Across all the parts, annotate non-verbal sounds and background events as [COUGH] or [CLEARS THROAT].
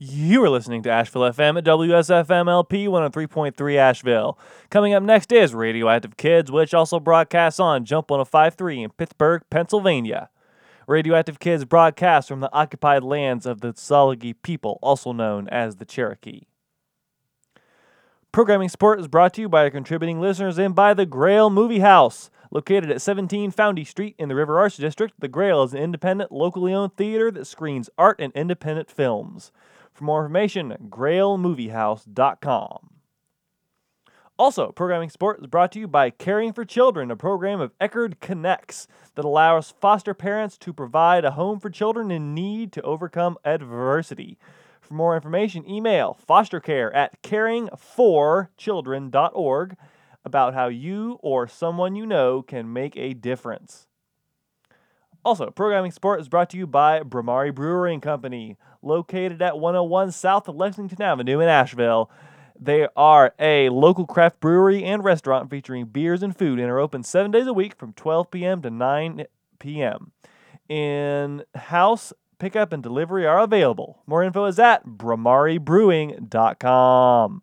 You are listening to Asheville FM at WSFM LP 103.3 Asheville. Coming up next is Radioactive Kids, which also broadcasts on Jump 1053 in Pittsburgh, Pennsylvania. Radioactive Kids broadcasts from the occupied lands of the Tsalagi people, also known as the Cherokee. Programming support is brought to you by our contributing listeners and by the Grail Movie House. Located at 17 Foundy Street in the River Arts District, the Grail is an independent, locally owned theater that screens art and independent films. For more information, grailmoviehouse.com. Also, programming support is brought to you by Caring for Children, a program of Eckerd Connects that allows foster parents to provide a home for children in need to overcome adversity. For more information, email fostercare at caringforchildren.org about how you or someone you know can make a difference. Also, programming support is brought to you by Bhramari Brewing Company, located at 101 South Lexington Avenue in Asheville. They are a local craft brewery and restaurant featuring beers and food and are open seven days a week from 12 p.m. to 9 p.m. In house pickup and delivery are available. More info is at bhramaribrewing.com.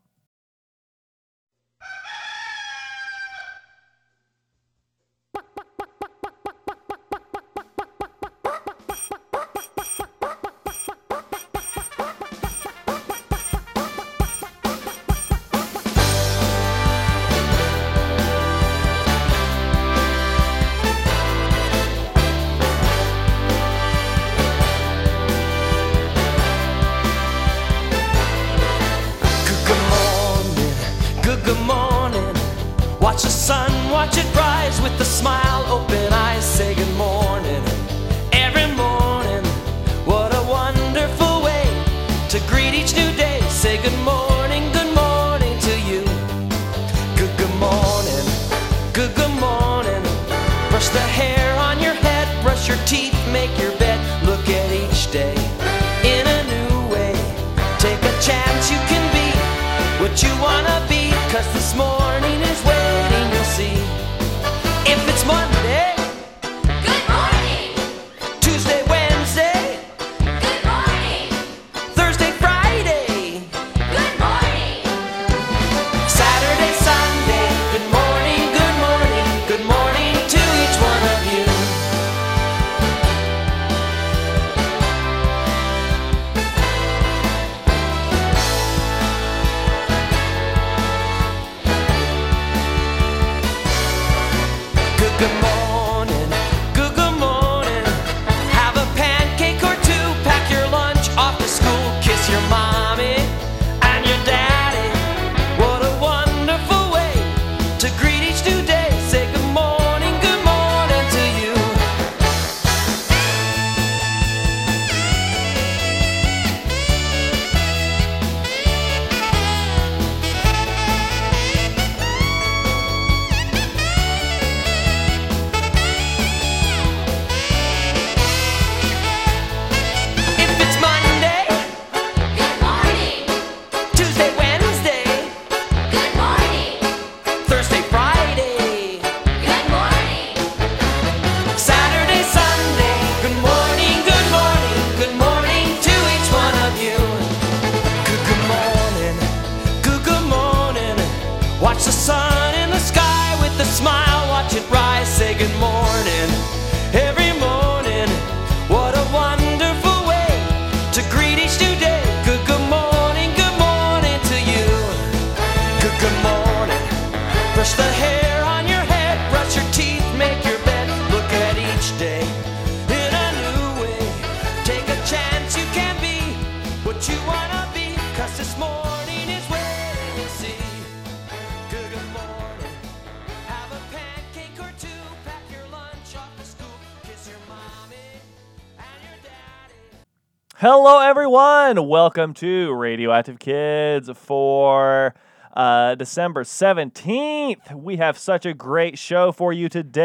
Hello, everyone. Welcome to Radioactive Kids for uh, December 17th. We have such a great show for you today.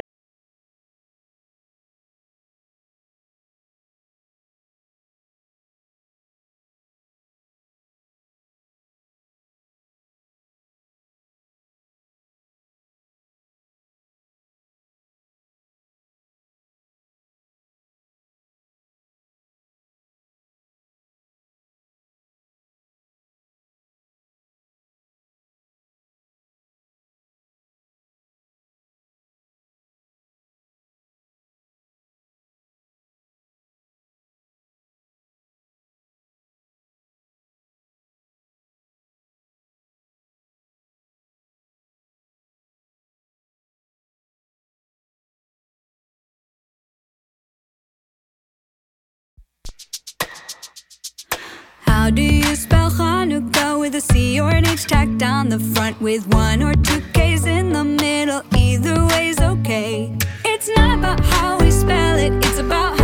each tack down the front with one or two K's in the middle. Either way's okay. It's not about how we spell it, it's about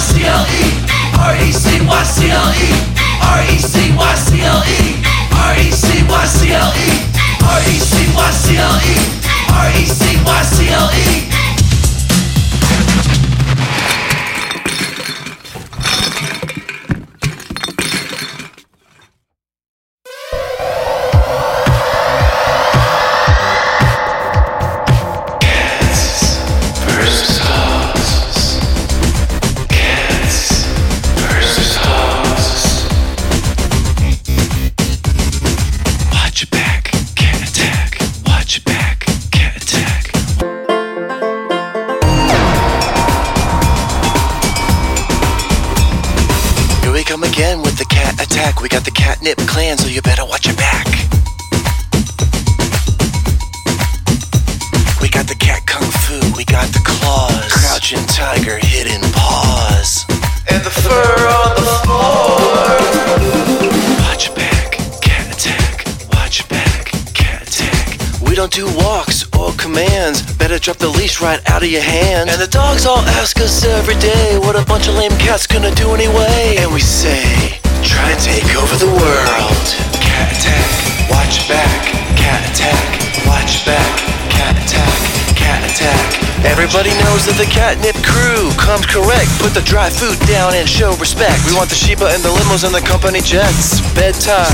R-E-C-Y-C-L-E. R-E-C-Y-C-L-E. R-E-C-Y-C-L-E. R-E-C-Y-C-L-E. R-E-C-Y-C-L-E. R-E-C-Y-C-L-E. versus drop the leash right out of your hand. And the dogs all ask us every day what a bunch of lame cats gonna do anyway. And we say, try and take over the world. Cat attack, watch back, cat attack, watch back, cat attack, cat attack. Everybody knows that the catnip crew comes correct. Put the dry food down and show respect. We want the Sheba and the limos and the company jets. Bedtime.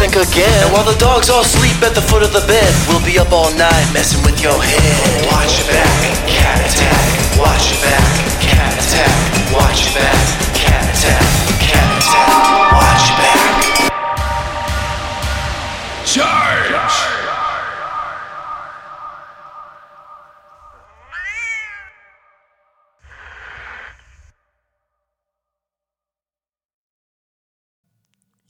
Think again. And while the dogs all sleep at the foot of the bed, we'll be up all night messing with your head. Watch your back, cat attack. Watch your back, cat attack. Watch your back,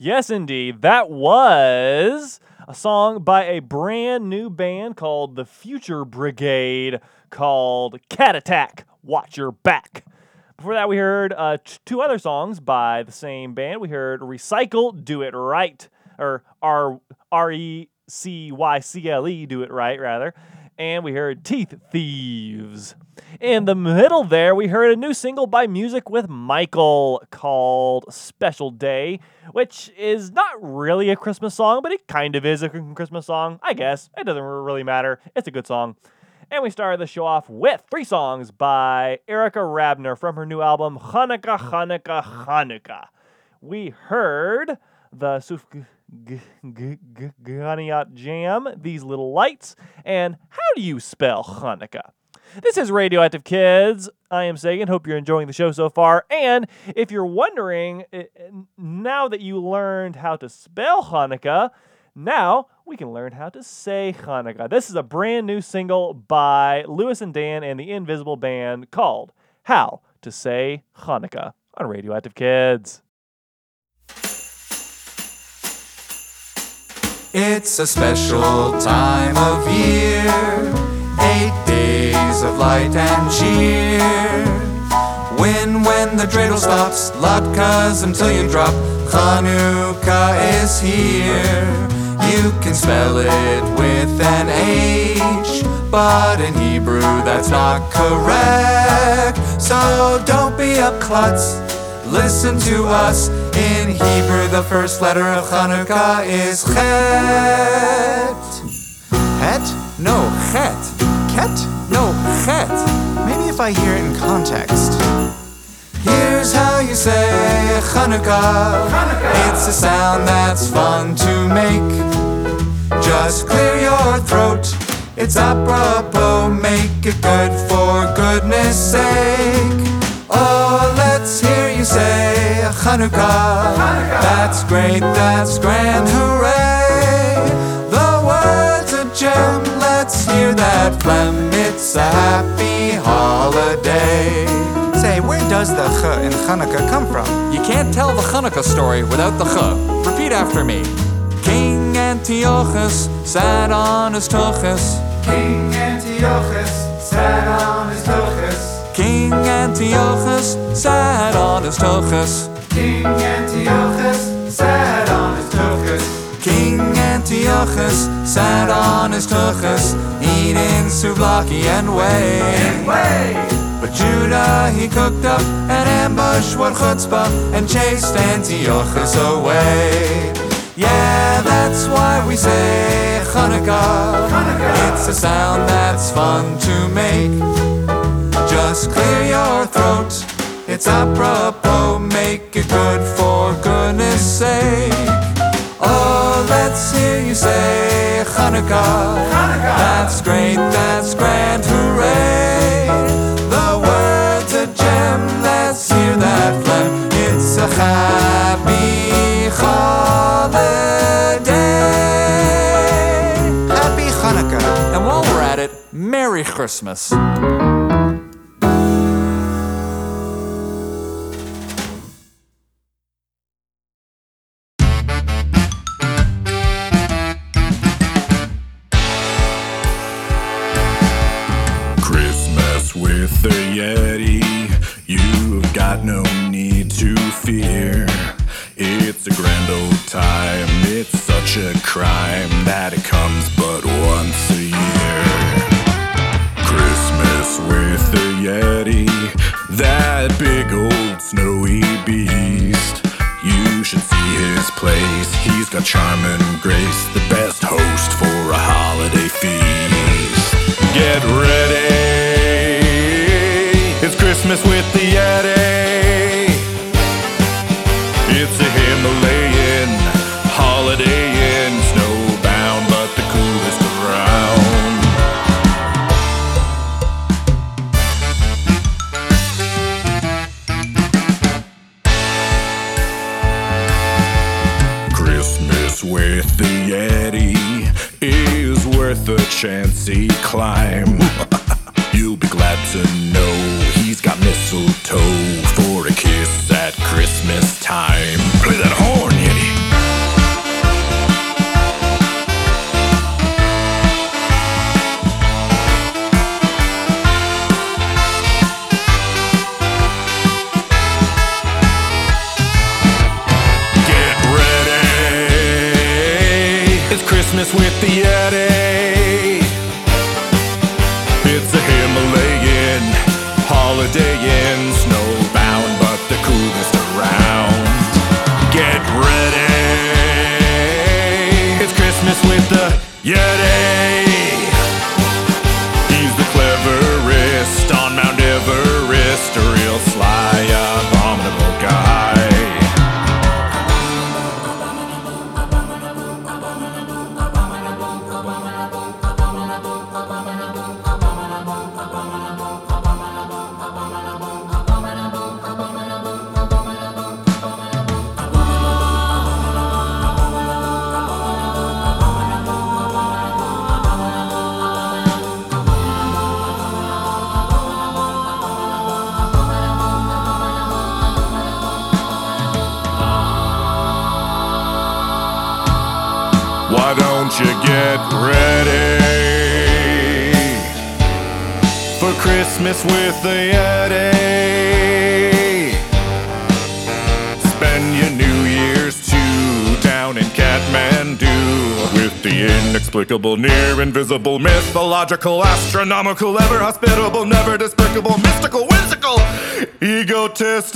Yes, indeed. That was a song by a brand new band called the Future Brigade called Cat Attack Watch Your Back. Before that, we heard uh, t- two other songs by the same band. We heard Recycle, Do It Right, or R R E C Y C L E, Do It Right, rather. And we heard Teeth Thieves. In the middle there, we heard a new single by Music with Michal called Special Day, which is not really a Christmas song, but it kind of is a Christmas song, I guess. It doesn't really matter. It's a good song. And we started the show off with three songs by Erica Rabner from her new album, Hanukkah, Hanukkah, Hanukkah. We heard the Suf Ganiat Jam, These Little Lights, and How Do You Spell Hanukkah? This is Radioactive Kids. I am Sagan. Hope you're enjoying the show so far. And if you're wondering, now that you learned how to spell Hanukkah, now we can learn how to say Hanukkah. This is a brand new single by Louis and Dan and the Invisible Band called How to Say Hanukkah on Radioactive Kids. It's a special time of year, eight days of light and cheer. Win when the dreidel stops. Latkes until you drop. Chanukah is here. You can spell it with an H, but in Hebrew that's not correct. So don't be a klutz. Listen to us. In Hebrew, the first letter of Chanukah is Chet. Het? No, Chet. Ket? No, Chet. Maybe if I hear it in context. Here's how you say Chanukah. It's a sound that's fun to make. Just clear your throat. It's apropos. Make it good for goodness sake. Oh, let's hear you say a Chanukah. That's great. That's grand. Hooray! Let's hear that phlegm. It's a happy holiday. Say, where does the ch in Hanukkah come from? You can't tell the Hanukkah story without the ch. Repeat after me. King Antiochus sat on his tuchus. King Antiochus sat on his tuchus. King Antiochus sat on his tuchus. King Antiochus sat on his tuchus. King Antiochus sat on his tuchus, eating souvlaki and whey. But Judah he cooked up an ambush with chutzpah and chased Antiochus away. Yeah, that's why we say Hanukkah. It's a sound that's fun to make. Just clear your throat. It's apropos. Make it good for goodness sake. Let's hear you say Hanukkah. That's great, that's grand, hooray. The word's a gem, let's hear that phlegm. It's a happy holiday. Happy Hanukkah. And while we're at it, Merry Christmas. With the Yeti. You've got no need to fear. It's a grand old time. It's such a crime that it comes but once a year. Christmas with the Yeti. That big old snowy beast. You should see his place. He's got charm and grace. The best host for a holiday feast. Get ready. Christmas with the Yeti. It's a Himalayan holiday in snowbound, but the coolest around. Christmas with the Yeti is worth a chancy climb. [LAUGHS] You'll be glad to know got mistletoe for a kiss at Christmas time. Play that horn, Yeti. Get ready. It's Christmas with the Yeti. Holiday in snowbound, but the coolest around. Get ready. It's Christmas with the Yeti. Mythological, astronomical, ever hospitable, never despicable, mystical, whimsical, egotistical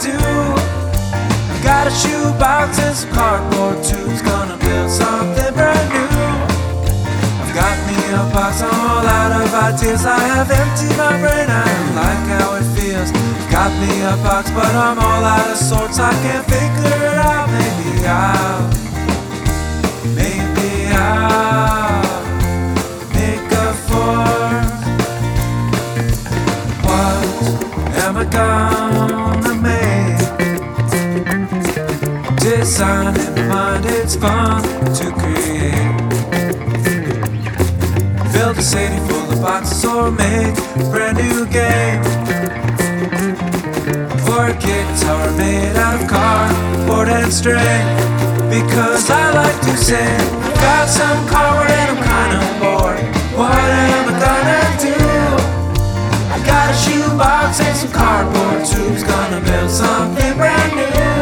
do? I've got a shoebox and some cardboard tubes. Gonna build something brand new. I've got me a box, I'm all out of ideas. I have emptied my brain, I don't like how it feels. Got me a box, but I'm all out of sorts. I can't figure it out. Maybe I'll, maybe I'll make a fork. What am I gonna Design in mind, it's fun to create. Build a city full of boxes or make a brand new game. Or a guitar made out of cardboard and string. Because I like to sing. Got some cardboard and I'm kinda bored. What am I gonna do? I got a shoebox and some cardboard tubes. Gonna build something brand new.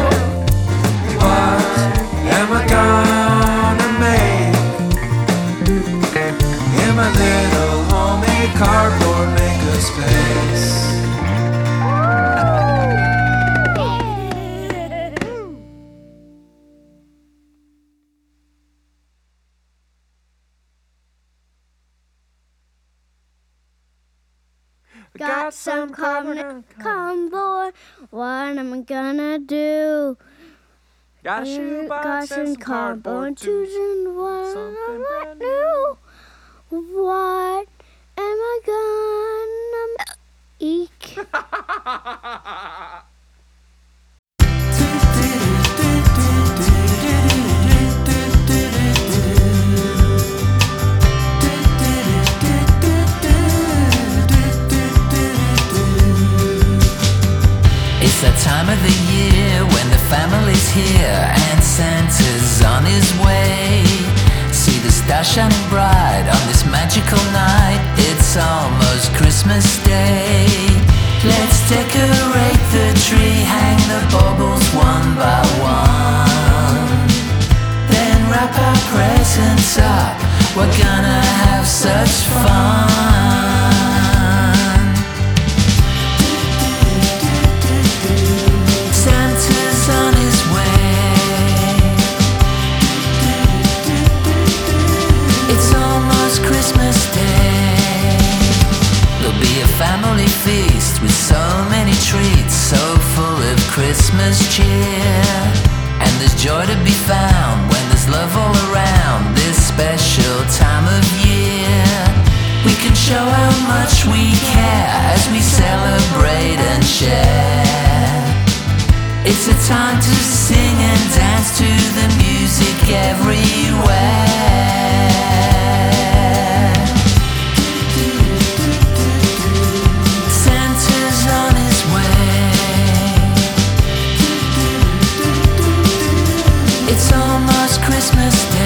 My little homemade cardboard makerspace. Got some cardboard, cardboard. What am I gonna do? Got a shoebox got and cardboard tubes. and what Something brand do? What am I gonna eek? [LAUGHS] It's that time of the year when the family's here and Santa's on his way. The star shining bright on this magical night. It's almost Christmas Day. Let's decorate the tree, hang the baubles one by one. Then wrap our presents up. We're gonna have such fun. be a family feast with so many treats, so full of Christmas cheer. And there's joy to be found when there's love all around this special time of year. We can show how much we care as we celebrate and share. It's a time to sing and dance to the music everywhere. just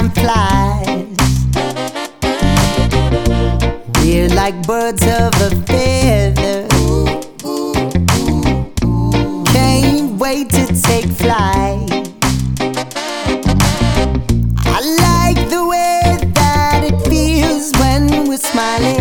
time flies. We're like birds of a feather. Can't wait to take flight. I like the way that it feels when we're smiling.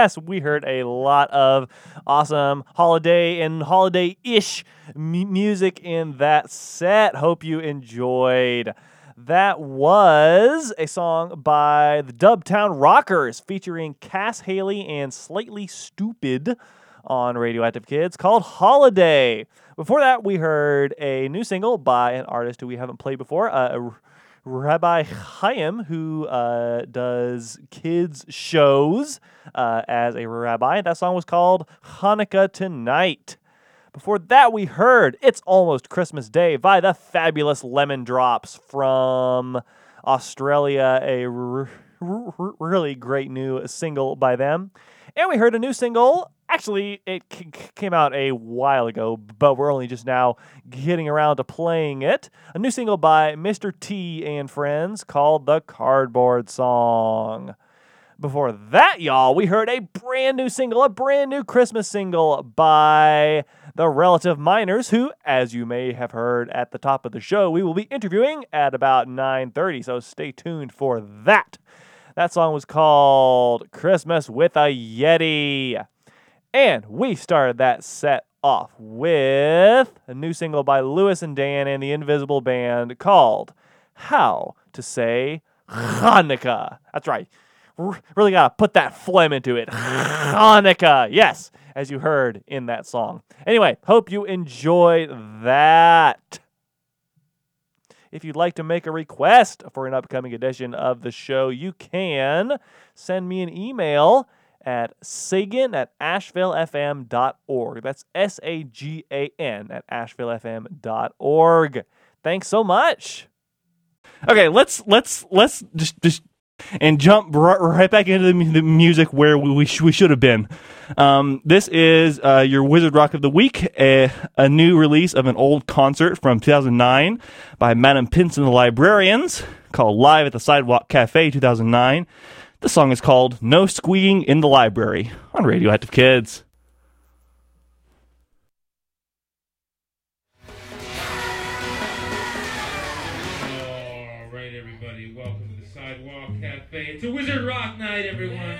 Yes, we heard a lot of awesome holiday and holiday ish m- music in that set. Hope you enjoyed. That was a song by the Dub Town Rockers featuring Cas Haley and Slightly Stoopid on Radioactive Kids called Holiday. Before that, we heard a new single by an artist who we haven't played before, uh, Rabbi Chayim, who uh, does kids shows uh, as a rabbi. That song was called Hanukkah Tonight. Before that, we heard It's Almost Christmas Day by the fabulous Lemon Drops from Australia, a r- r- really great new single by them. And we heard a new single. Actually, it c- came out a while ago, but we're only just now getting around to playing it. A new single by Mr. T and Friends called The Cardboard Song. Before that, y'all, we heard a brand new single, a brand new Christmas single by the Relative Minors, who, as you may have heard at the top of the show, we will be interviewing at about 9:30. So stay tuned for that. That song was called Christmas with a Yeti. And we started that set off with a new single by Louis and Dan and the Invisible Band called How to Say Hanukkah. That's right. Really got to put that phlegm into it. Hanukkah. Yes, as you heard in that song. Anyway, hope you enjoyed that. If you'd like to make a request for an upcoming edition of the show, you can send me an email at sagan at ashevillefm.org. That's S A G A N at ashevillefm.org. Thanks so much. Okay, let's let's let's just just and jump right, back into the, mu- the music where we sh- we should have been. Um, this is uh, your Wizard Rock of the Week, a, a new release of an old concert from 2009 by Madam Pince and the Librarians called Live at the Sidewalk Cafe 2009. The song is called No Squeaking in the Library on Radioactive Kids. All right, everybody, welcome to the Sidewalk Cafe. It's a Wizard Rock night, everyone.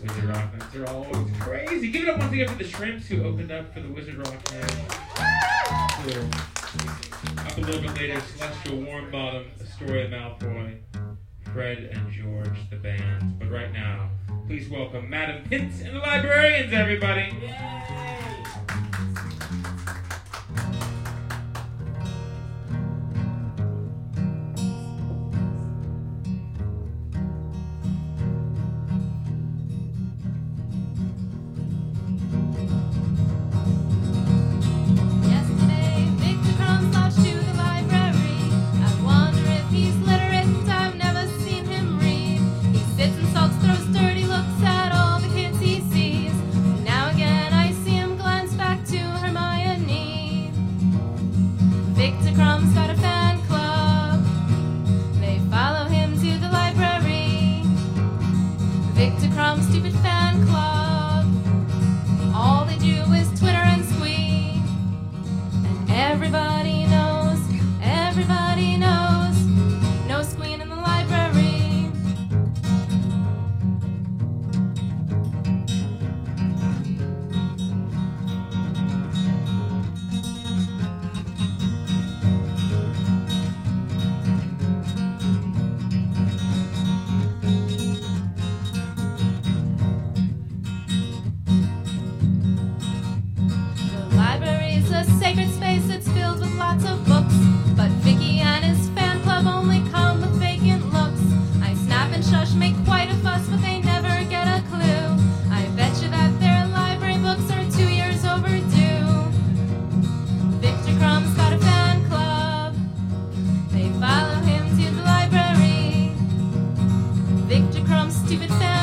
Wizard Rock nights are always crazy. Give it up once again for the Shrimps who opened up for the Wizard Rock. Little- Up a little bit later, Celestial Warm Bottom, The Story of Malfoy, Fred and George, the band. But right now, please welcome Madam Pince and the Librarians, everybody. Yesterday, found.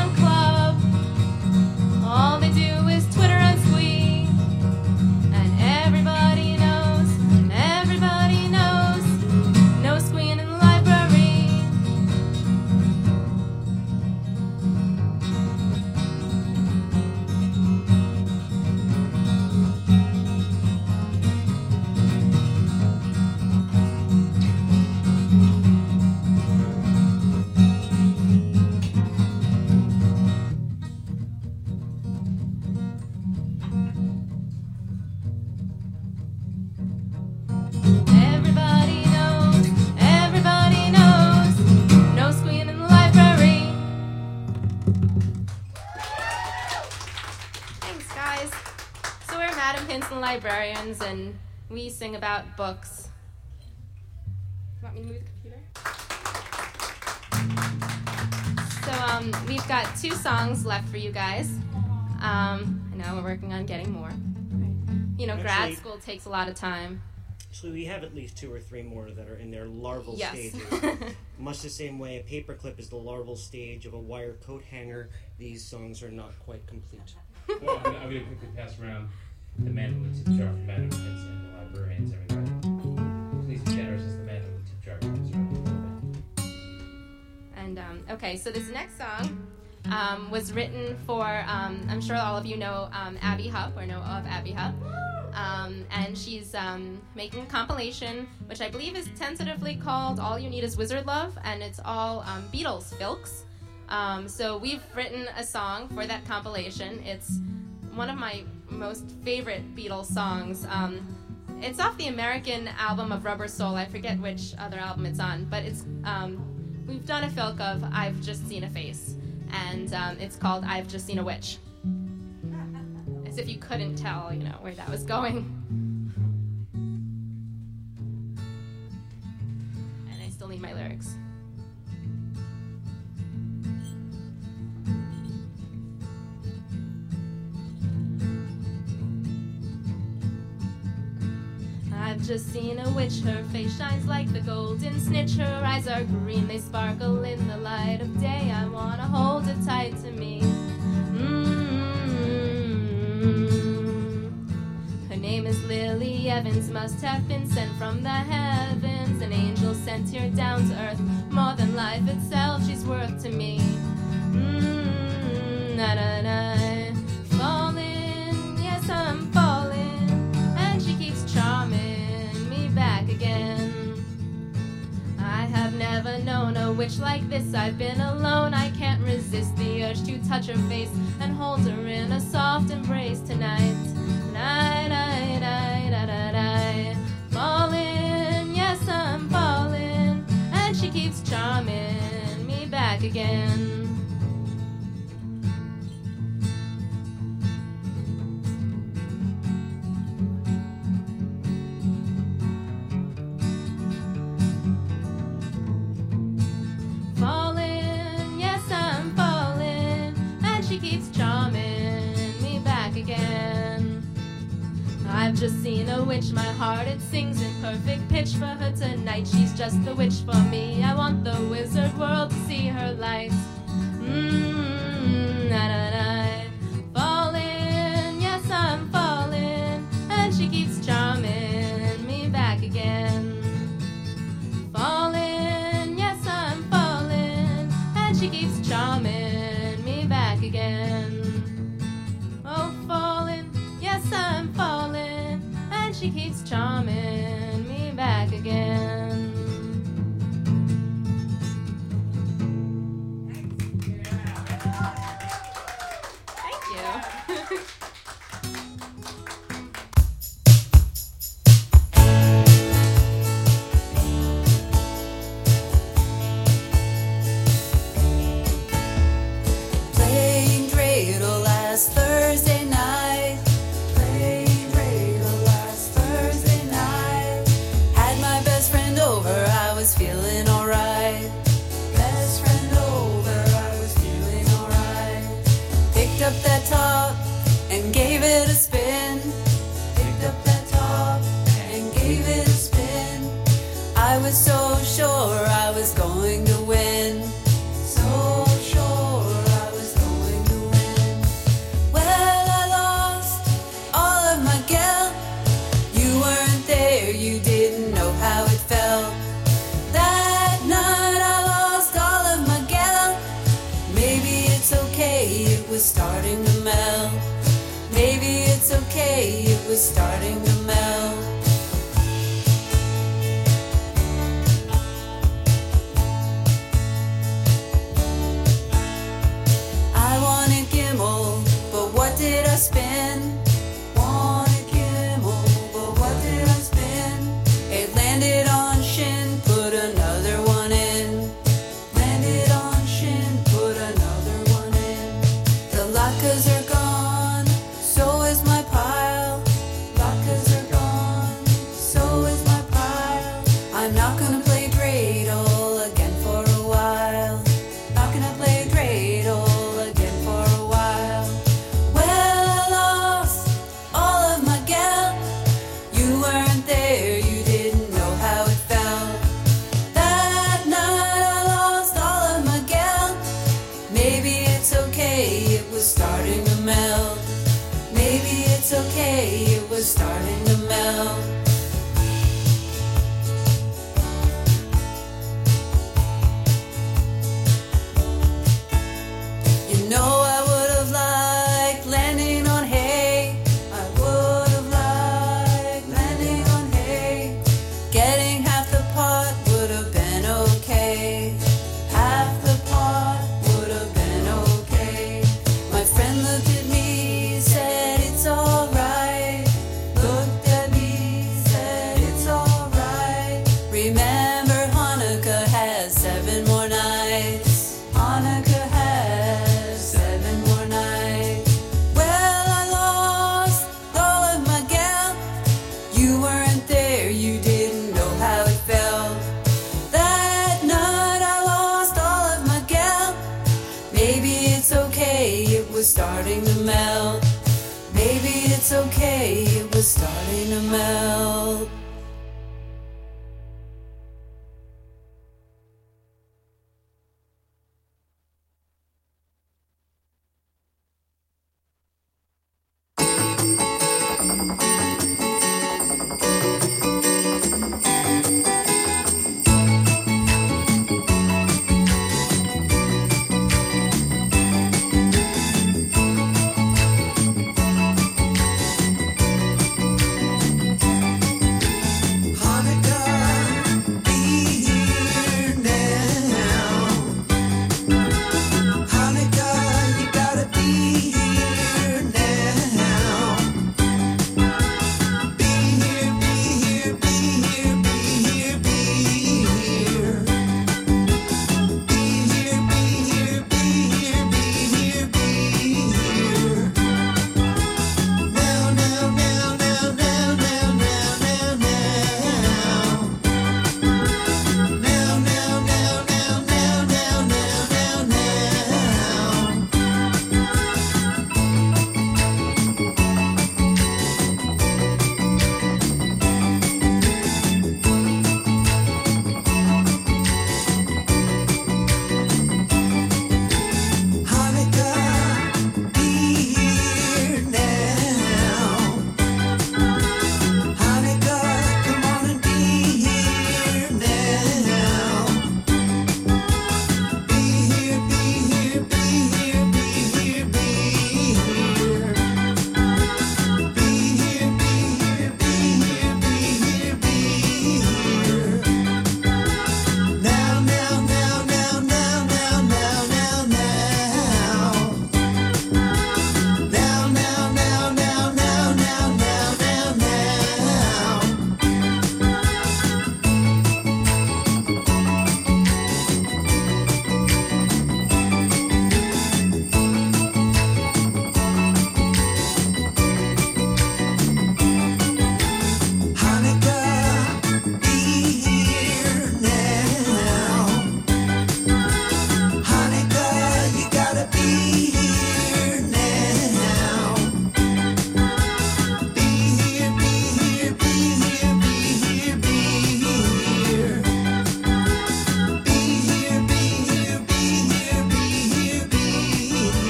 Librarians, and we sing about books. You want me to move the computer? So um, we've got two songs left for you guys. Um, I know we're working on getting more. You know, grad school takes a lot of time. Actually, we have at least two or three more that are in their larval Yes. stages. [LAUGHS] Much the same way a paperclip is the larval stage of a wire coat hanger, these songs are not quite complete. Well, I'm gonna, I'm gonna quickly pass around the man with the tip jar the librarians, everybody. Please be generous as the man with the tip jar. And um, okay, so this next song um, was written for, um, I'm sure all of you know um, Abby Hupp or know of Abby Hupp. Um, and she's um, making a compilation, which I believe is tentatively called All You Need Is Wizard Love, and it's all Beatles filks. Um, so we've written a song for that compilation. It's one of my most favorite Beatles songs. Um, it's off the American album of Rubber Soul. I forget which other album it's on, but it's um, we've done a filk of I've Just Seen a Face, and um, it's called I've Just Seen a Witch. As if you couldn't tell, you know, where that was going. And I still need my lyrics. I've just seen a witch, her face shines like the golden snitch. Her eyes are green, they sparkle in the light of day. I wanna hold her tight to me. Mm. Her name is Lily Evans, must have been sent from the heavens. An angel sent here down to earth. More than life itself, she's worth to me. Mm, na na na. Falling, yes, I'm falling. Back again. I have never known a witch like this. I've been alone. I can't resist the urge to touch her face and hold her in a soft embrace tonight. Night, night, night, night, night, night. Falling, yes, I'm falling. And she keeps charming me back again. I've just seen a witch, my heart it sings in perfect pitch for her tonight. She's just the witch for me. I want the wizard world to see her light. Mmm, na na na. Charming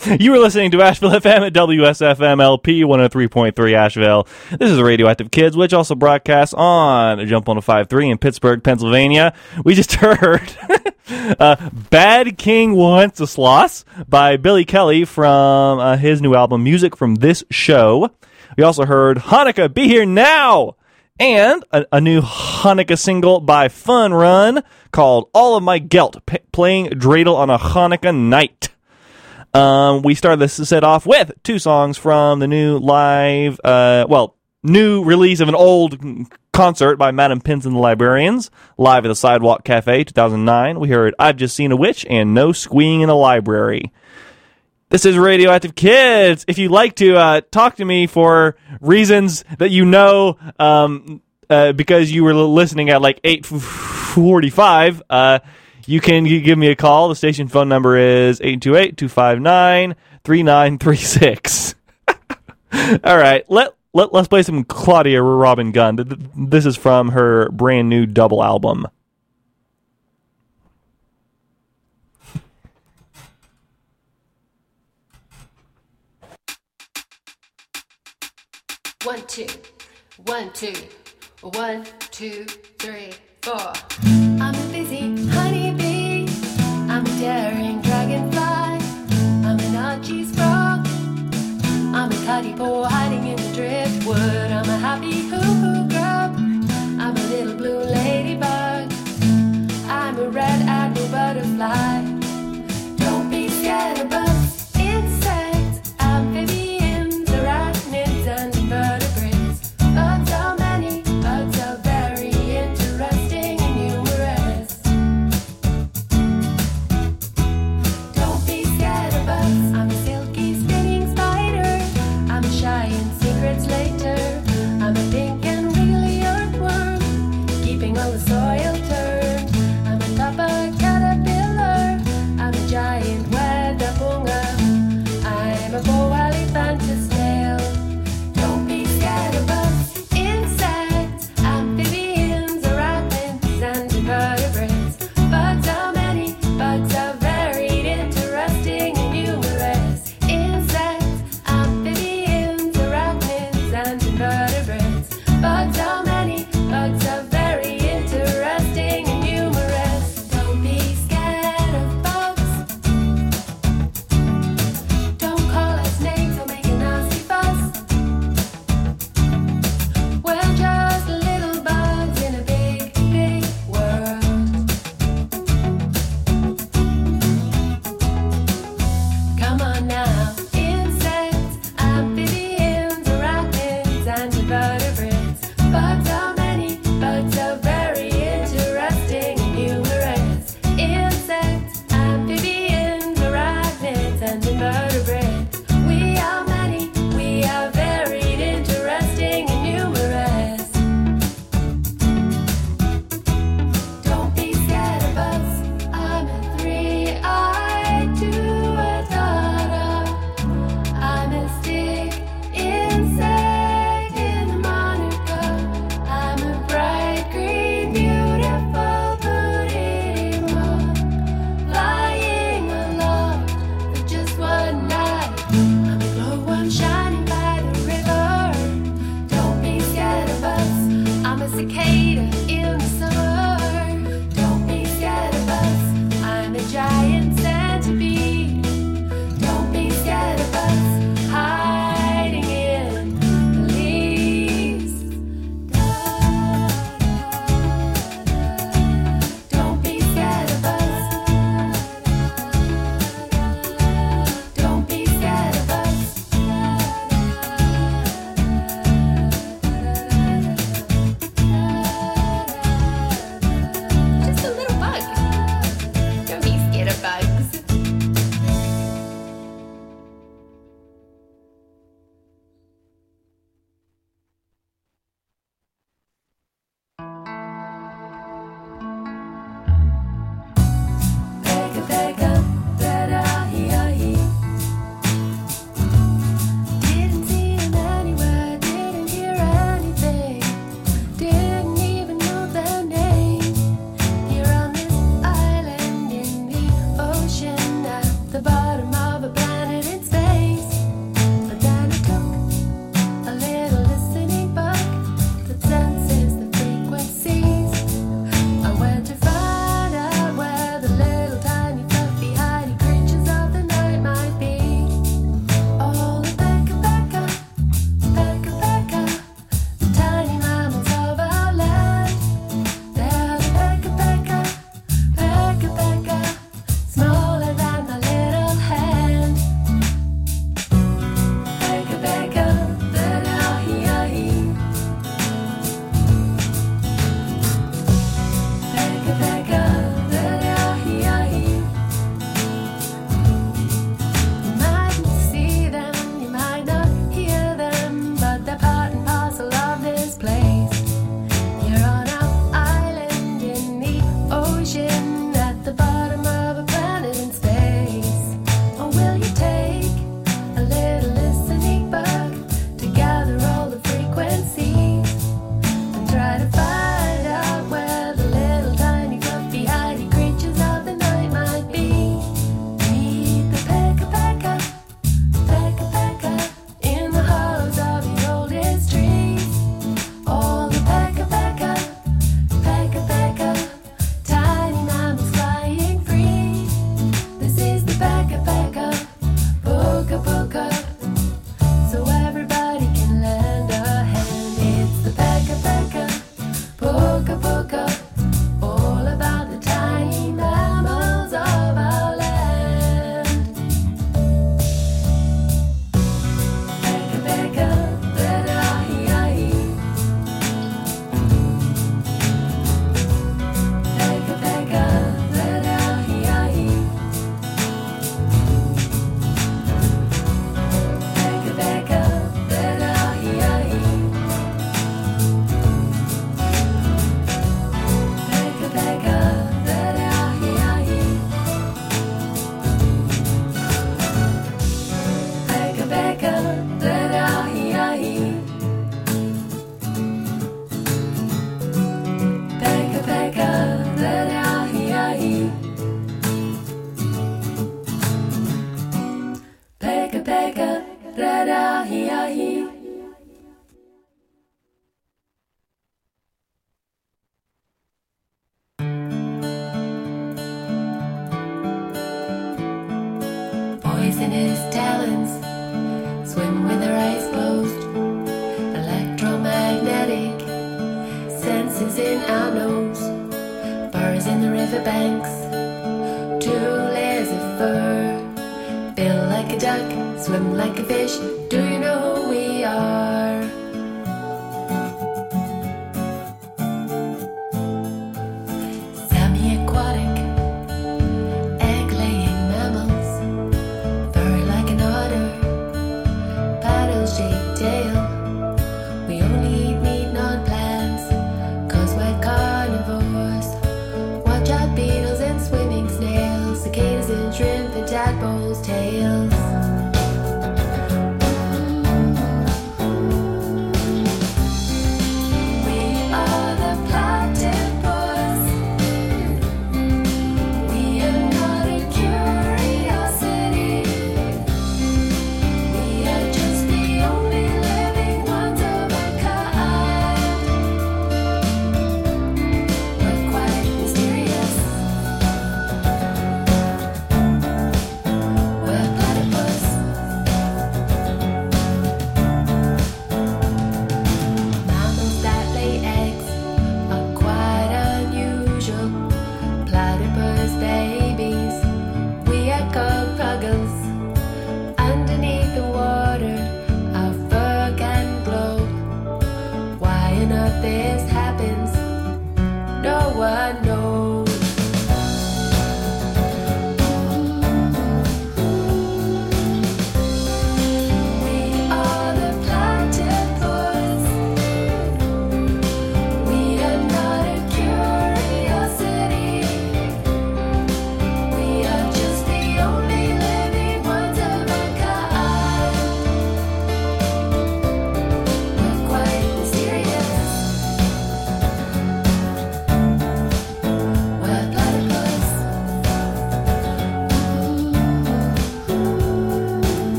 [LAUGHS] You were listening to Asheville FM at WSFM LP 103.3 Asheville. This is Radioactive Kids, which also broadcasts on Jump 1053 in Pittsburgh, Pennsylvania. We just [LAUGHS] heard uh, Bad King Wenceslas by Billy Kelly from uh, his new album, Music from This Show. We also heard Hanukkah Be Here Now and a, a new Hanukkah single by Fun Run called All of My Gelt, p- playing dreidel on a Hanukkah night. Um, we started this set off with two songs from the new live, uh, well, new release of an old concert by Madam Pince and the Librarians, live at the Sidewalk Cafe 2009. We heard I've Just Seen a Witch and No Squeaking in a Library. This is Radioactive Kids. If you'd like to uh, talk to me for reasons that you know, um, uh, because you were listening at like eight forty-five, uh, you can give me a call. The station phone number is 828-259-3936. [LAUGHS] All right, let, let let's play some Claudia Robin Gunn. Th- th- This is from her brand new double album. One, two, one, two, one, two, three, four. I'm a busy honeybee. I'm a daring dragonfly. I'm an Archey's frog. I'm a tidy boy hiding in the driftwood. I'm a happy huhu grub. I'm a little blue ladybug. I'm a red admiral butterfly.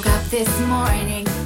Woke up this morning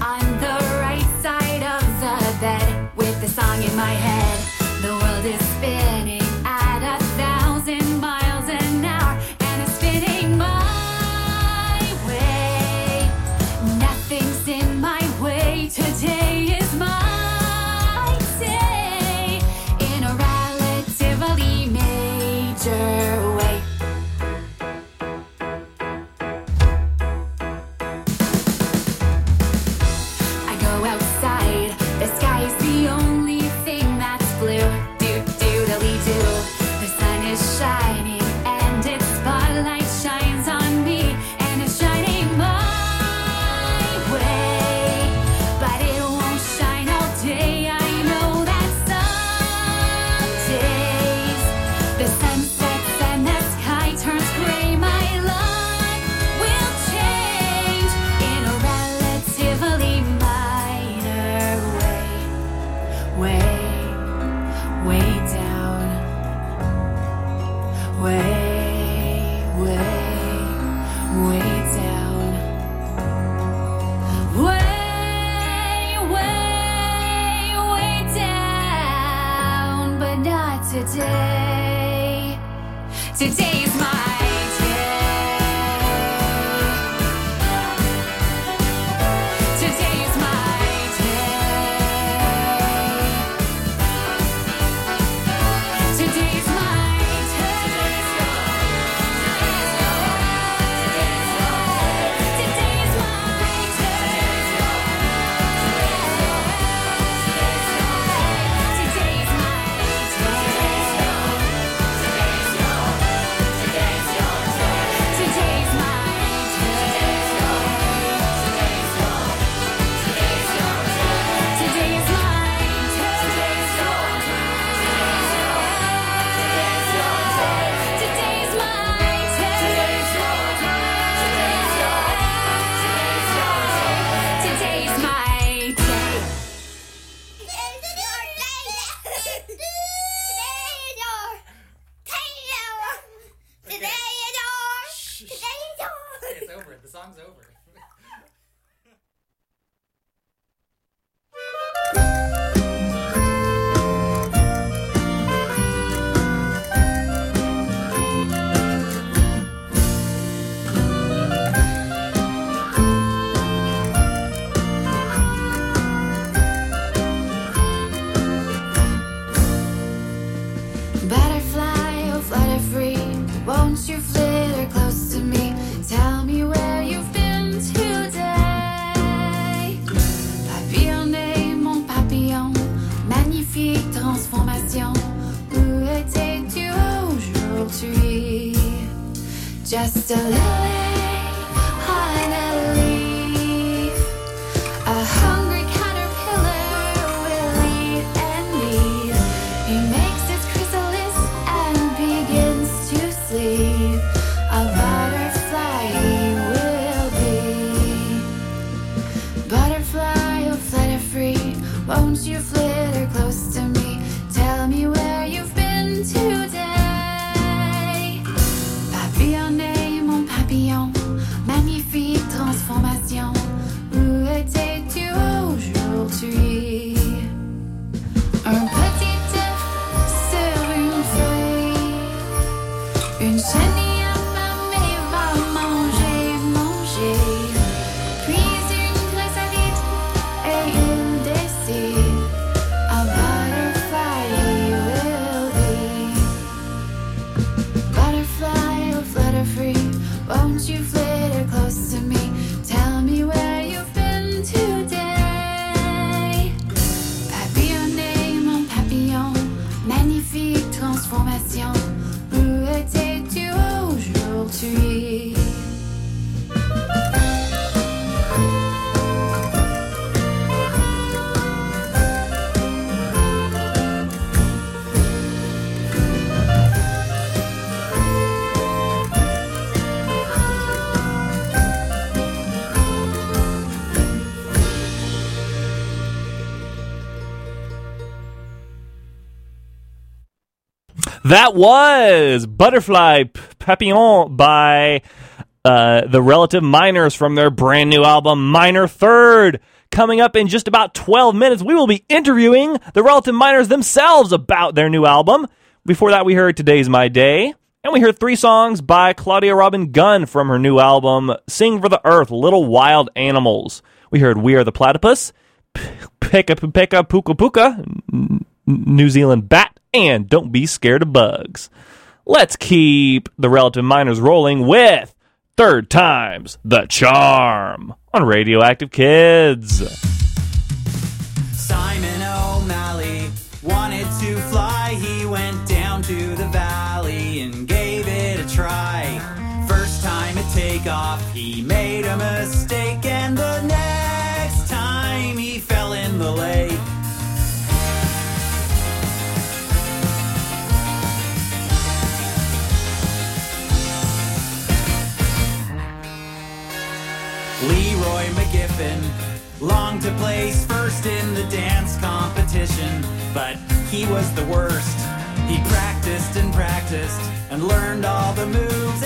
Won't you flitter That was Butterfly Papillon by uh, the Relative Minors from their brand new album Minor Third. Coming up in just about 12 minutes, we will be interviewing the Relative Minors themselves about their new album. Before that, we heard Today's My Day, and we heard three songs by Claudia Robin Gunn from her new album Sing for the Earth Little Wild Animals. We heard We Are the Platypus, Peka Peka Puka Puka, New Zealand Bat, and Don't Be Scared of Bugs. Let's keep the relative minors rolling with Third Time's The Charm on Radioactive Kids. Place first in the dance competition, but he was the worst. He practiced and practiced and learned all the moves,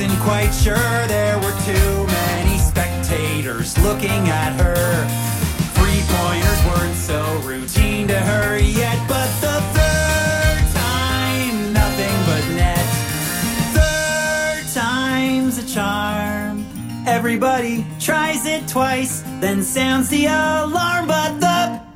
wasn't quite sure there were too many spectators looking at her. Three pointers weren't so routine to her yet, but the third time, nothing but net. Third time's a charm. Everybody tries it twice, then sounds the alarm, but the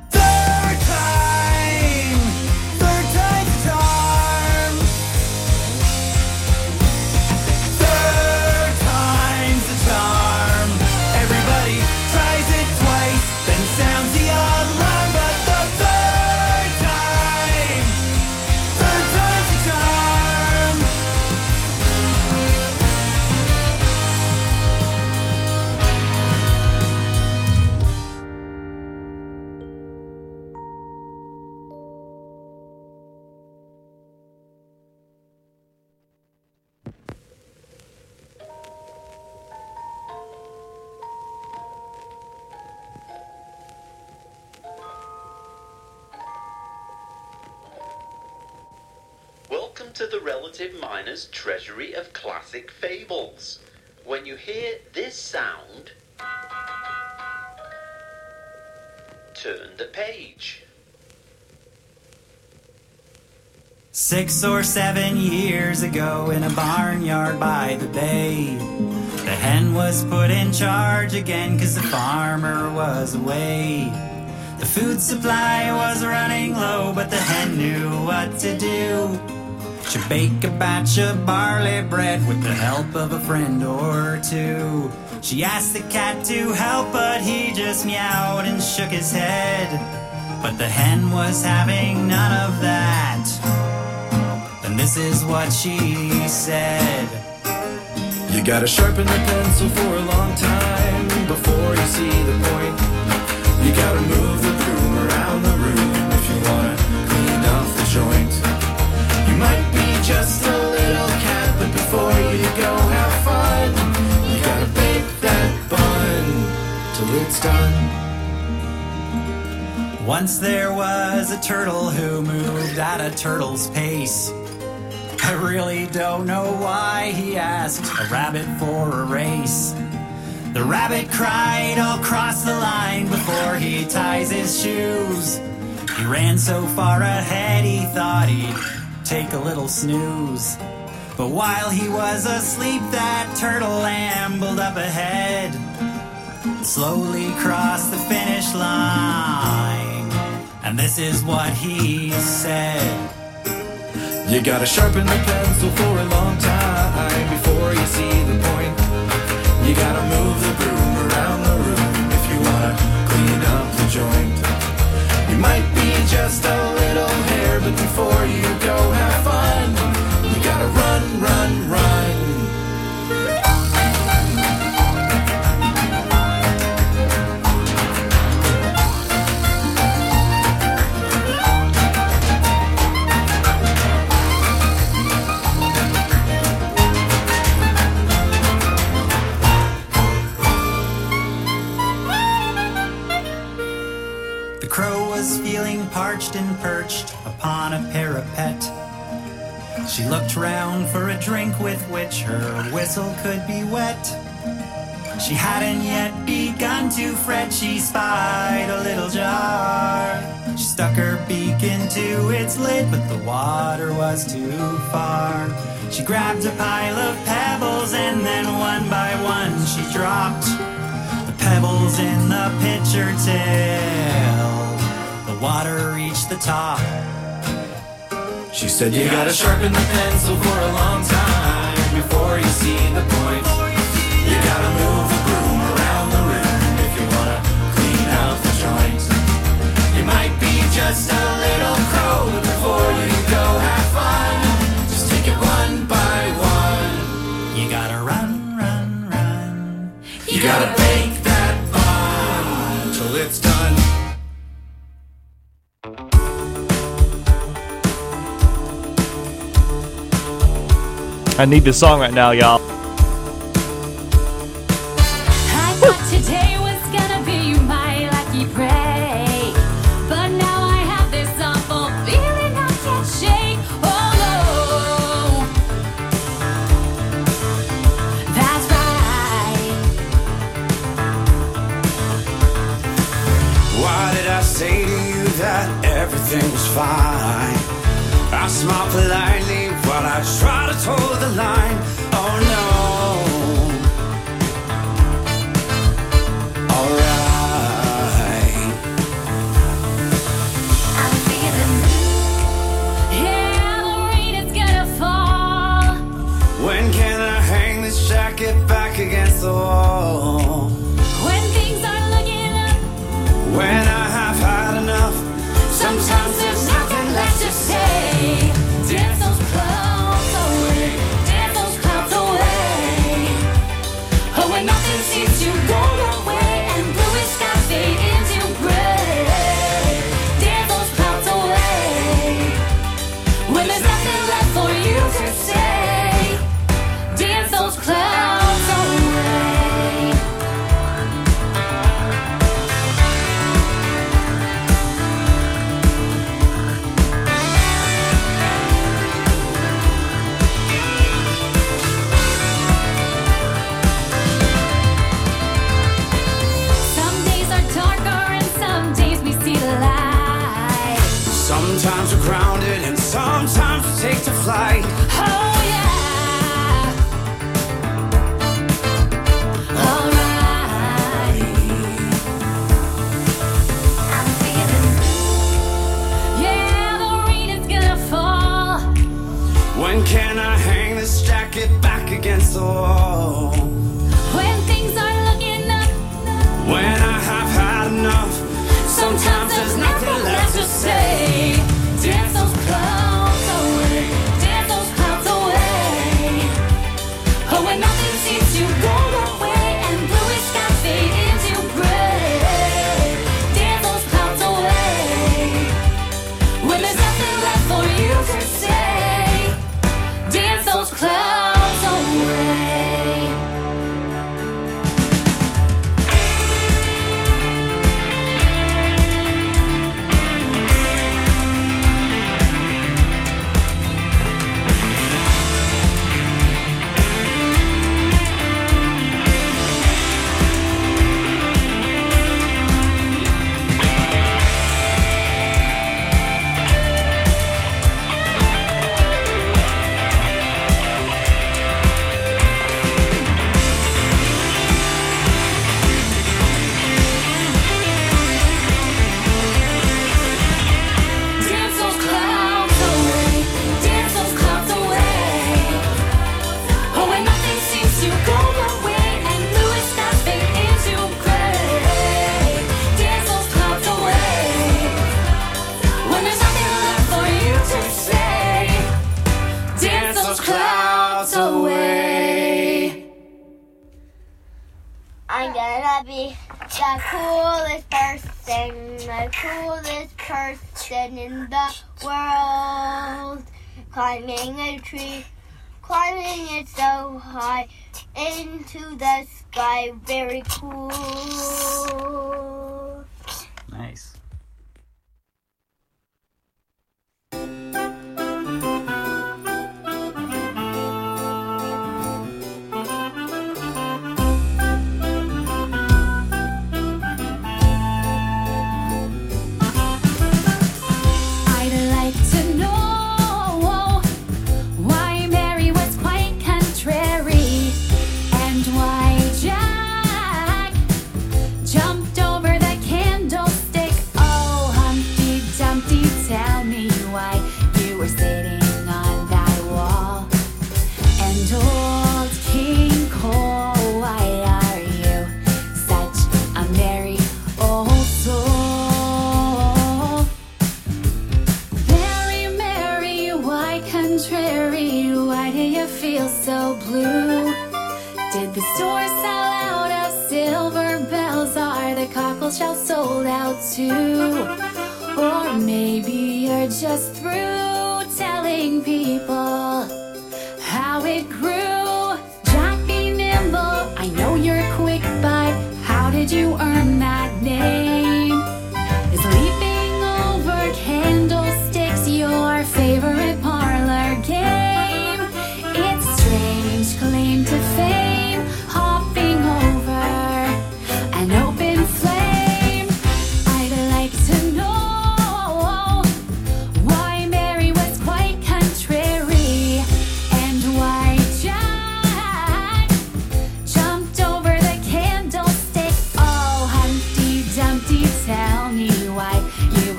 When you hear this sound, turn the page. Six or seven years ago, in a barnyard by the bay, the hen was put in charge again because the farmer was away. The food supply was running low, but the hen knew what to do. She'd bake a batch of barley bread with the help of a friend or two. She asked the cat to help, but he just meowed and shook his head. But the hen was having none of that. Then this is what she said. You gotta sharpen the pencil for a long time before you see the point. You gotta move the broom around the room just a little cat, but before you go have fun, you gotta bake that bun till it's done. Once there was a turtle who moved at a turtle's pace. I really don't know why he asked a rabbit for a race. The rabbit cried, I'll cross the line before he ties his shoes. He ran so far ahead, he thought he'd take a little snooze. But while he was asleep, that turtle ambled up ahead, slowly crossed the finish line. And this is what he said. You gotta sharpen the pencil for a long time before you see the point. You gotta move the broom around the room if you wanna clean up the joint. You might just a little hair, but before you go have fun, She looked round for a drink with which her whistle could be wet. She hadn't yet begun to fret, she spied a little jar. She stuck her beak into its lid, but the water was too far. She grabbed a pile of pebbles and then one by one she dropped the pebbles in the pitcher till the water reached the top. She said you gotta sharpen the pencil for a long time before you see the point. You gotta move the broom around the room if you wanna clean out the joint. You might be just a little crow, before you go have fun, just take it one by one. You gotta run, run, run. You gotta bake Why did I say to you that everything was fine? I smile politely line.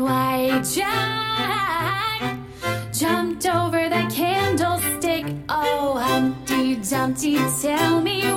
Why Jack jumped over the candlestick. Oh, Humpty Dumpty, tell me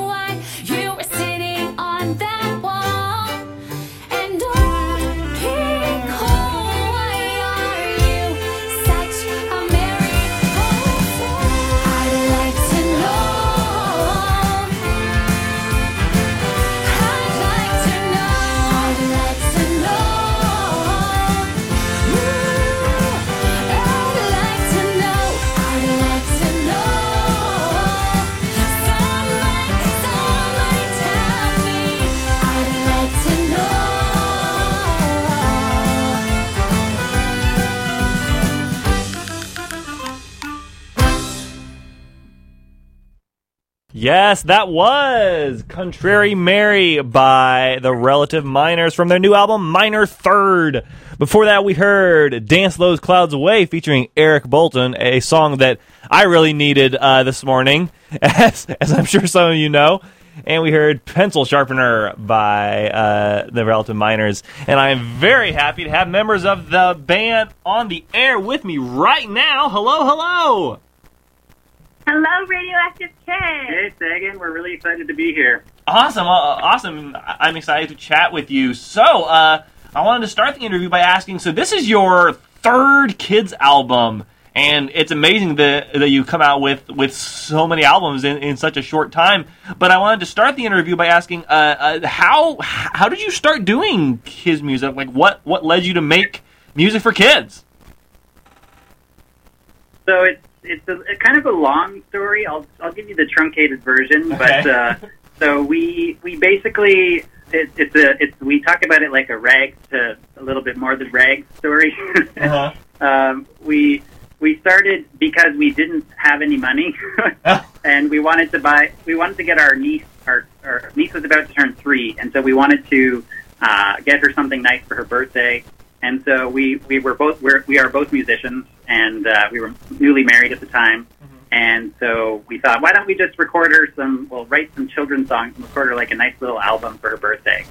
Yes, that was Contrary Mary by the Relative Minors from their new album Minor Third. Before that, we heard Dance Those Clouds Away featuring Eric Bolton, a song that I really needed uh, this morning, [LAUGHS] as, as I'm sure some of you know. And we heard Pencil Sharpener by uh, the Relative Minors. And I am very happy to have members of the band on the air with me right now. Hello, hello. Hello, Radioactive Kids. Hey, Sagan, we're really excited to be here. Awesome, uh, awesome. I- I'm excited to chat with you. So, uh, I wanted to start the interview by asking so, this is your third kids album, and it's amazing that, that you come out with, with so many albums in, in such a short time. But I wanted to start the interview by asking uh, uh, how, how did you start doing kids music? Like, what, what led you to make music for kids? So it it's a, a kind of a long story. I'll I'll give you the truncated version, but Okay. uh, so we we basically it, it's a it's we talk about it like a rag to a little bit more than rag story. [LAUGHS] Uh-huh. um, we we started because we didn't have any money, [LAUGHS] and we wanted to buy. We wanted to get our niece. Our, our niece was about to turn three, and so we wanted to uh, get her something nice for her birthday. And so we we were both we're, we are both musicians, and uh, we were newly married at the time. And so we thought, why don't we just record her some? We'll write some children's songs and record her like a nice little album for her birthday.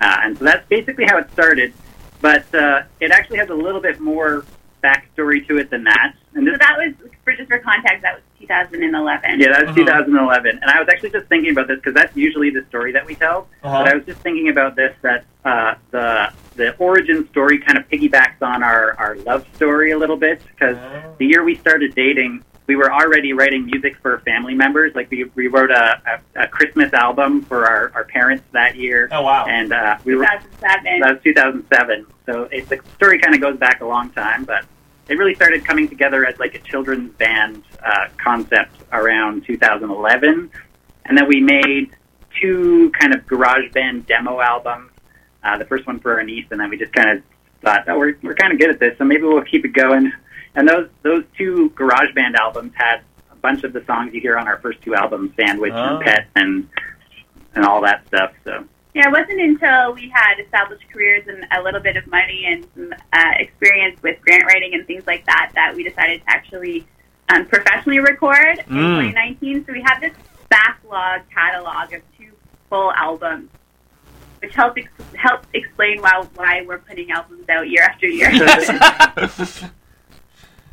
Uh, and so that's basically how it started. But uh, it actually has a little bit more backstory to it than that. And this, So that was, for just for context, that was 2011. yeah, that was 2011. And I was actually just thinking about this because that's usually the story that we tell. Uh-huh. But I was just thinking about this that uh, the the origin story kind of piggybacks on our, our love story a little bit because the year we started dating, we were already writing music for family members. Like we, we wrote a, a, a Christmas album for our, our parents that year. Oh, wow. And uh, we were that was 2007. So it, the story kind of goes back a long time, but it really started coming together as like a children's band uh, concept around 2011, and then we made two kind of garage band demo albums. Uh, the first one for our niece, and then we just kind of thought, oh, we're we're kind of good at this, so maybe we'll keep it going. And those those two garage band albums had a bunch of the songs you hear on our first two albums, Sandwich Oh. and Pet, and and all that stuff. So. Yeah, it wasn't until we had established careers and a little bit of money and some uh, experience with grant writing and things like that that we decided to actually um, professionally record in Mm. 2019. So we have this backlog catalog of two full albums, which helps ex- helps explain why why we're putting albums out year after year. [LAUGHS]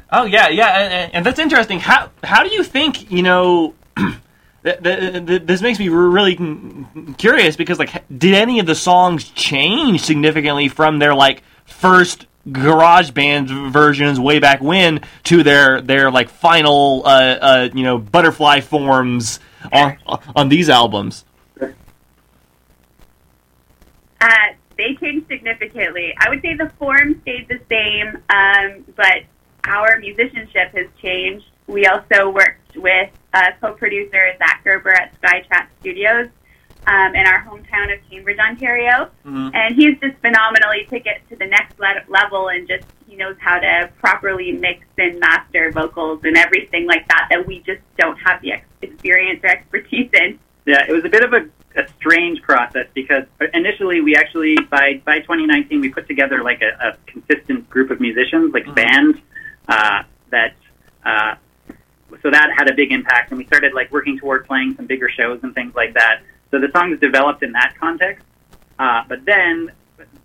Oh yeah, yeah, and, and- and that's interesting. How how do you think you know? [CLEARS THROAT] th- th- th- this makes me really curious because like, did any of the songs change significantly from their like first garage band versions way back when to their their like final uh, uh you know butterfly forms on on these albums? Uh, they changed significantly. I would say the form stayed the same, um, but our musicianship has changed. We also worked with uh, co-producer Zach Gerber at Skytrap Studios um, in our hometown of Cambridge, Ontario, Mm-hmm. and he's just phenomenally to get to the next le- level and just he knows how to properly mix and master vocals and everything like that that we just don't have the ex- experience or expertise in. Yeah, it was a bit of a, a strange process because initially we actually by by 2019 we put together like a, a consistent group of musicians, like a band uh, that. Uh, so that had a big impact, and we started like working toward playing some bigger shows and things like that. So the songs developed in that context. Uh, but then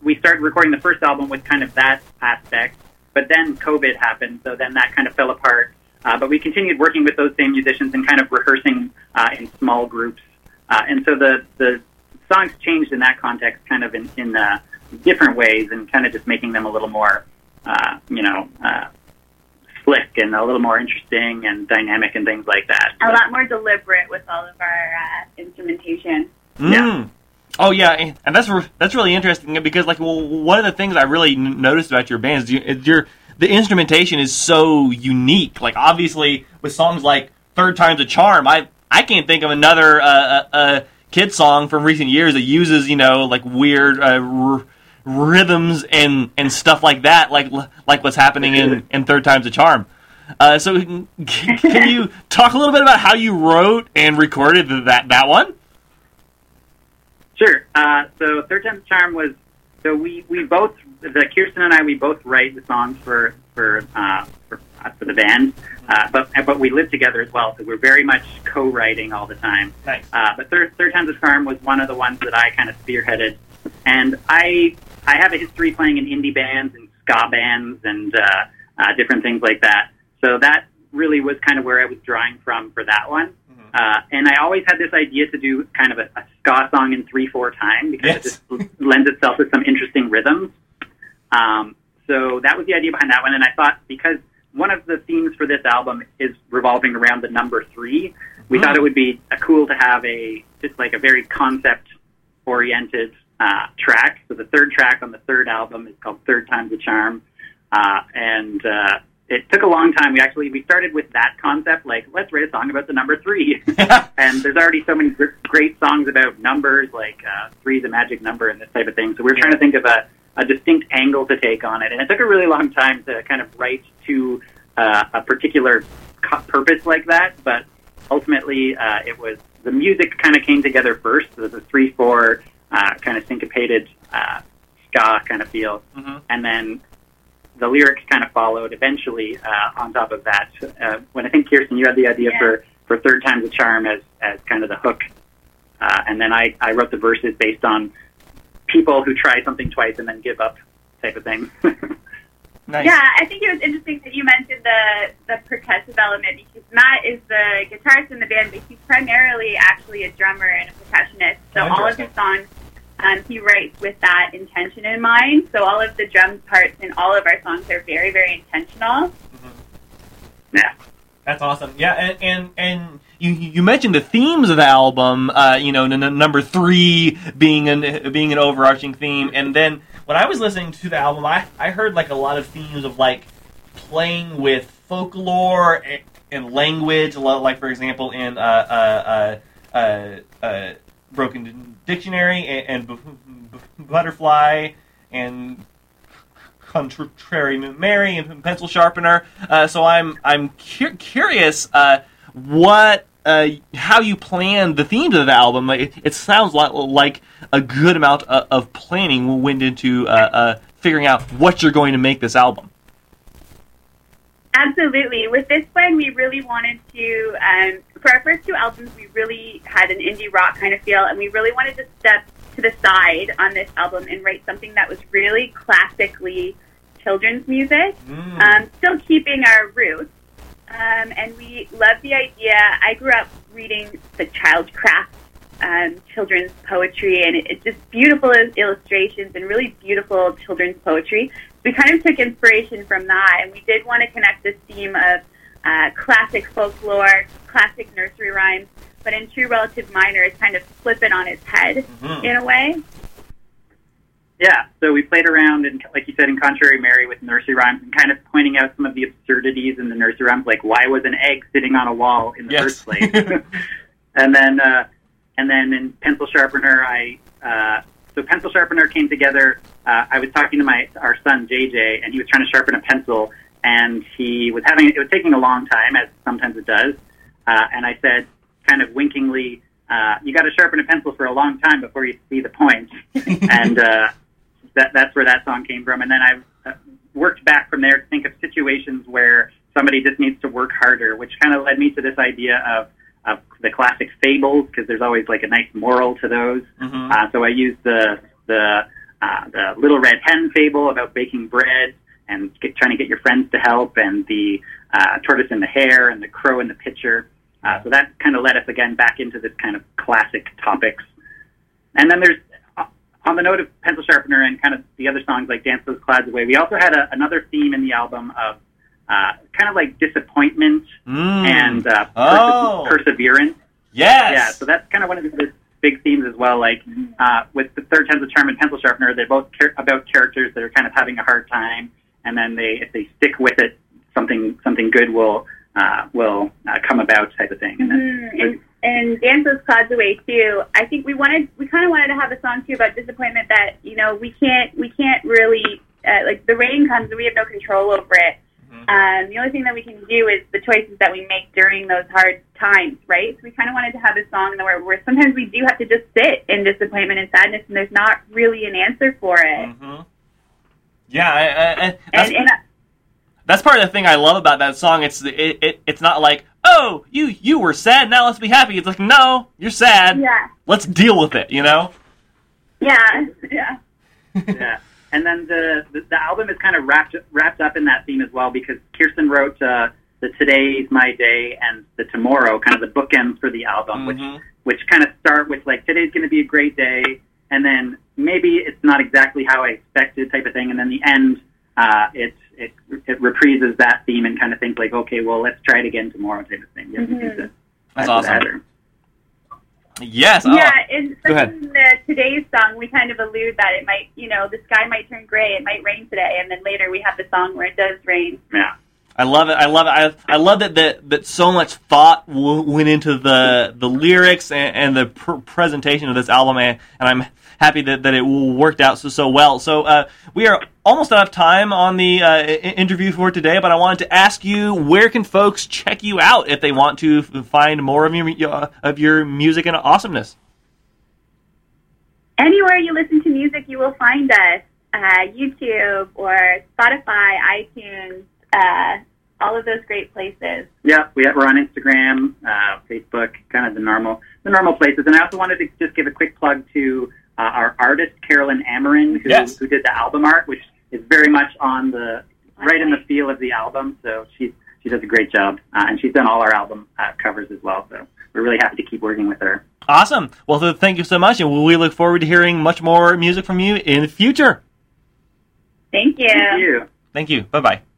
we started recording the first album with kind of that aspect. But then COVID happened, so then that kind of fell apart. Uh, but we continued working with those same musicians and kind of rehearsing uh, in small groups. Uh, and so the the songs changed in that context, kind of in in uh, different ways, and kind of just making them a little more, uh, you know, uh, slick and a little more interesting and dynamic and things like that. A lot more deliberate with all of our uh, instrumentation. Mm. Oh yeah, and that's re- that's really interesting because like well, one of the things I really n- noticed about your band is, you, is your the instrumentation is so unique. Like obviously with songs like Third Time's a Charm, I I can't think of another uh, uh, uh, kid song from recent years that uses you know like weird uh, r- rhythms and and stuff like that, like like what's happening in [LAUGHS] in Third Time's a Charm. Uh, so can [LAUGHS] can you talk a little bit about how you wrote and recorded that that one? Sure. Uh, so Third Time's a Charm was so we we both the Kirsten and I we both write the songs for for uh, for, uh, for the band, uh, but but we live together as well, so we're very much co-writing all the time. Nice. Uh, but Third Third Time's a Charm was one of the ones that I kind of spearheaded, and I I have a history playing in indie bands and ska bands and uh, uh, different things like that. So that really was kind of where I was drawing from for that one. Uh, and I always had this idea to do kind of a, a ska song in three four time because it just lends itself to some interesting rhythms. Um, so that was the idea behind that one. And I thought because one of the themes for this album is revolving around the number three, we Mm. thought it would be uh, cool to have a just like a very concept oriented uh, track. So the third track on the third album is called Third Time's a Charm. Uh, and uh, it took a long time. We actually we started with that concept, like let's write a song about the number three. [LAUGHS] and there's already so many gr- great songs about numbers, like uh, three is a magic number and this type of thing. So we were trying to think of a, a distinct angle to take on it, and it took a really long time to kind of write to uh, a particular co- purpose like that. But ultimately, uh, it was the music kind of came together first. There was a three four uh, kind of syncopated uh, ska kind of feel, and then the lyrics kind of followed eventually uh, on top of that. Uh, when I think Kirsten, you had the idea Yeah. for for third time's a charm as as kind of the hook, uh, and then I I wrote the verses based on people who try something twice and then give up type of thing. [LAUGHS] Nice. Yeah, I think it was interesting that you mentioned the the percussive element because Matt is the guitarist in the band, but he's primarily actually a drummer and a percussionist. So Oh, all of his songs, um, he writes with that intention in mind. So all of the drum parts in all of our songs are very, very intentional. Yeah. That's awesome. Yeah, and and, and you you mentioned the themes of the album. Uh, you know, n- n- number three being an being an overarching theme, and then when I was listening to the album, I I heard like a lot of themes of like playing with folklore and, and language. A lot, like for example, in uh uh uh, uh, uh Broken Dictionary and, and b- b- Butterfly and Contrary Mary and Pencil Sharpener. So I'm I'm cu- curious what uh, how you plan the themes of the album. Like, It, it sounds like like a good amount of, of planning went into uh, uh, figuring out what you're going to make this album. Absolutely. With this one, we really wanted to, um, for our first two albums, we really had an indie rock kind of feel, and we really wanted to step to the side on this album and write something that was really classically children's music, um, still keeping our roots. Um, and we love the idea. I grew up reading the Childcraft um, children's poetry, and it, it's just beautiful illustrations and really beautiful children's poetry. We kind of took inspiration from that, and we did want to connect this theme of uh, classic folklore, classic nursery rhymes, but in true relative minor, it's kind of flip it on its head Mhm. in a way. Yeah, so we played around, and like you said, in Contrary Mary with nursery rhymes and kind of pointing out some of the absurdities in the nursery rhymes, like why was an egg sitting on a wall in the Yes. first place? [LAUGHS] and then, uh, and then in Pencil Sharpener, I uh, so Pencil Sharpener came together. Uh, I was talking to my our son JJ, and he was trying to sharpen a pencil, and he was having it was taking a long time, as sometimes it does. Uh, and I said, kind of winkingly, uh, "You got to sharpen a pencil for a long time before you see the point." [LAUGHS] and uh, that that's where that song came from. And then I uh, worked back from there to think of situations where somebody just needs to work harder, which kind of led me to this idea of of the classic fables because there's always like a nice moral to those. Uh, so I used the the uh, the little red hen fable about baking bread and get, trying to get your friends to help, and the uh, tortoise and the hare, and the crow and the pitcher. Uh, so that kind of led us again back into this kind of classic topics. And then there's on the note of pencil sharpener and kind of the other songs like Dance Those Clouds Away. We also had a, another theme in the album of uh, kind of like disappointment Mm. and uh, perse- Oh. perseverance. Yes. Yeah, so that's kind of one of the big themes as well. Like uh, with the third time's a charm and pencil sharpener, they're both char- about characters that are kind of having a hard time, and then they if they stick with it, something something good will uh, will uh, come about type of thing. And that's, Mhm. And, and Dance Those Clouds Away too. I think we wanted, we kind of wanted to have a song too about disappointment that you know we can't, we can't really uh, like the rain comes and we have no control over it. Um, the only thing that we can do is the choices that we make during those hard times, right? So we kind of wanted to have a song where, where sometimes we do have to just sit in disappointment and sadness, and there's not really an answer for it. Yeah, I, I, I, And, and that's part of the thing I love about that song. It's it, it it's not like oh you you were sad now let's be happy. It's like no you're sad. Yeah. Let's deal with it. You know. yeah, [LAUGHS] yeah. yeah. And then the, the the album is kind of wrapped wrapped up in that theme as well because Kirsten wrote uh, the Today's My Day and the Tomorrow, kind of the bookends for the album, which which kind of start with like today's going to be a great day, and then maybe it's not exactly how I expected type of thing, and then the end uh, it it it reprises that theme and kind of think like okay, well let's try it again tomorrow type of thing. You have to do Mhm. the- That's awesome. or- Yes. oh. Yeah, in, Go ahead. in the today's song, we kind of allude that it might, you know, the sky might turn gray, it might rain today, and then later we have the song where it does rain. Yeah. I love it. I love it. I, I love that, that that so much thought w- went into the the lyrics and, and the pr- presentation of this album, and, and I'm happy that, that it worked out so so well. So uh, we are almost out of time on the uh, interview for today, but I wanted to ask you where can folks check you out if they want to find more of your uh, of your music and awesomeness. Anywhere you listen to music, you will find us. Uh, YouTube or Spotify, iTunes, uh, all of those great places. Yeah, we have, we're on Instagram, uh, Facebook, kind of the normal the normal places. And I also wanted to just give a quick plug to uh, our artist Carolyn Amarin, who, Yes. who did the album art, which is very much on the right in the feel of the album. So she she does a great job, uh, and she's done all our album uh, covers as well. So we're really happy to keep working with her. Awesome. Well, th- thank you so much, and we look forward to hearing much more music from you in the future. Thank you. Thank you. Thank you. Bye bye.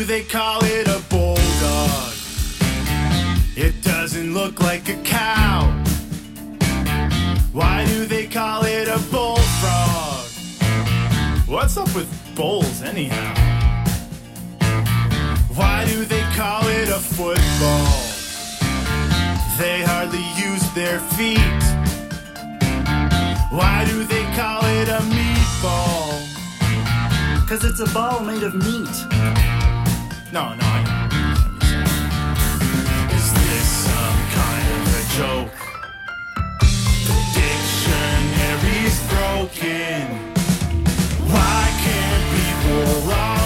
Do they call it a bulldog? It doesn't look like a cow. Why do they call it a bullfrog? What's up with bulls, anyhow? Why do they call it a football? They hardly use their feet. Why do they call it a meatball? Cause it's a ball made of meat. No, no, I Is this some kind of a joke? The dictionary's broken. Why can't people all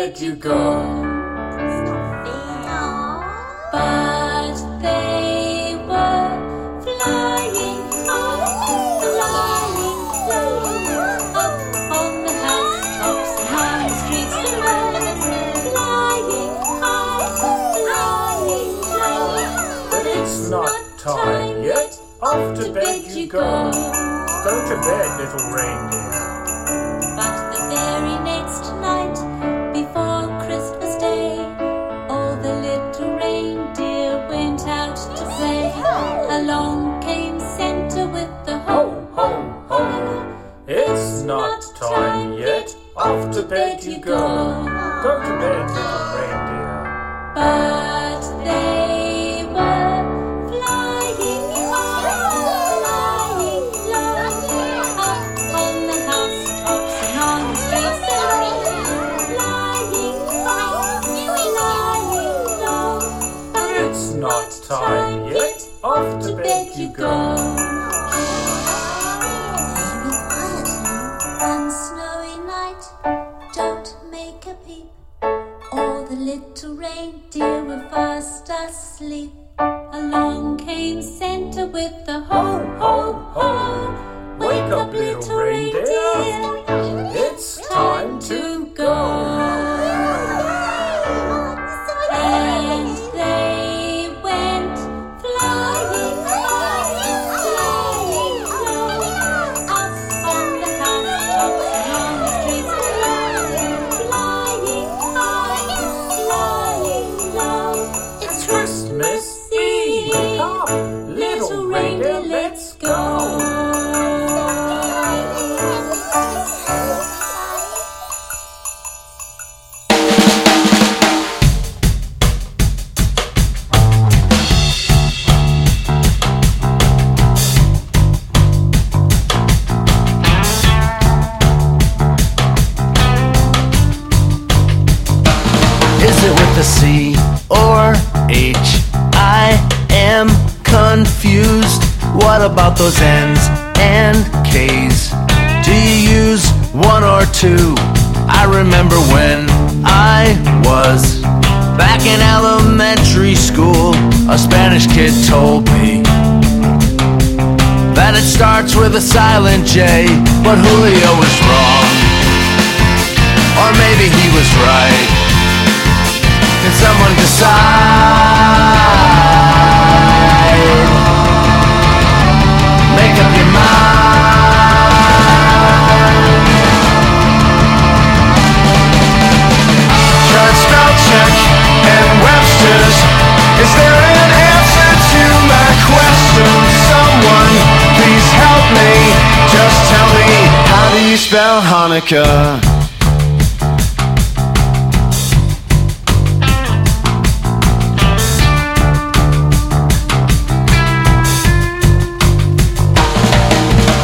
let you go. But they were flying high, flying up on the high streets. Flying high, but it's not time yet. Off to bed you go. Go to bed, little rain Monica.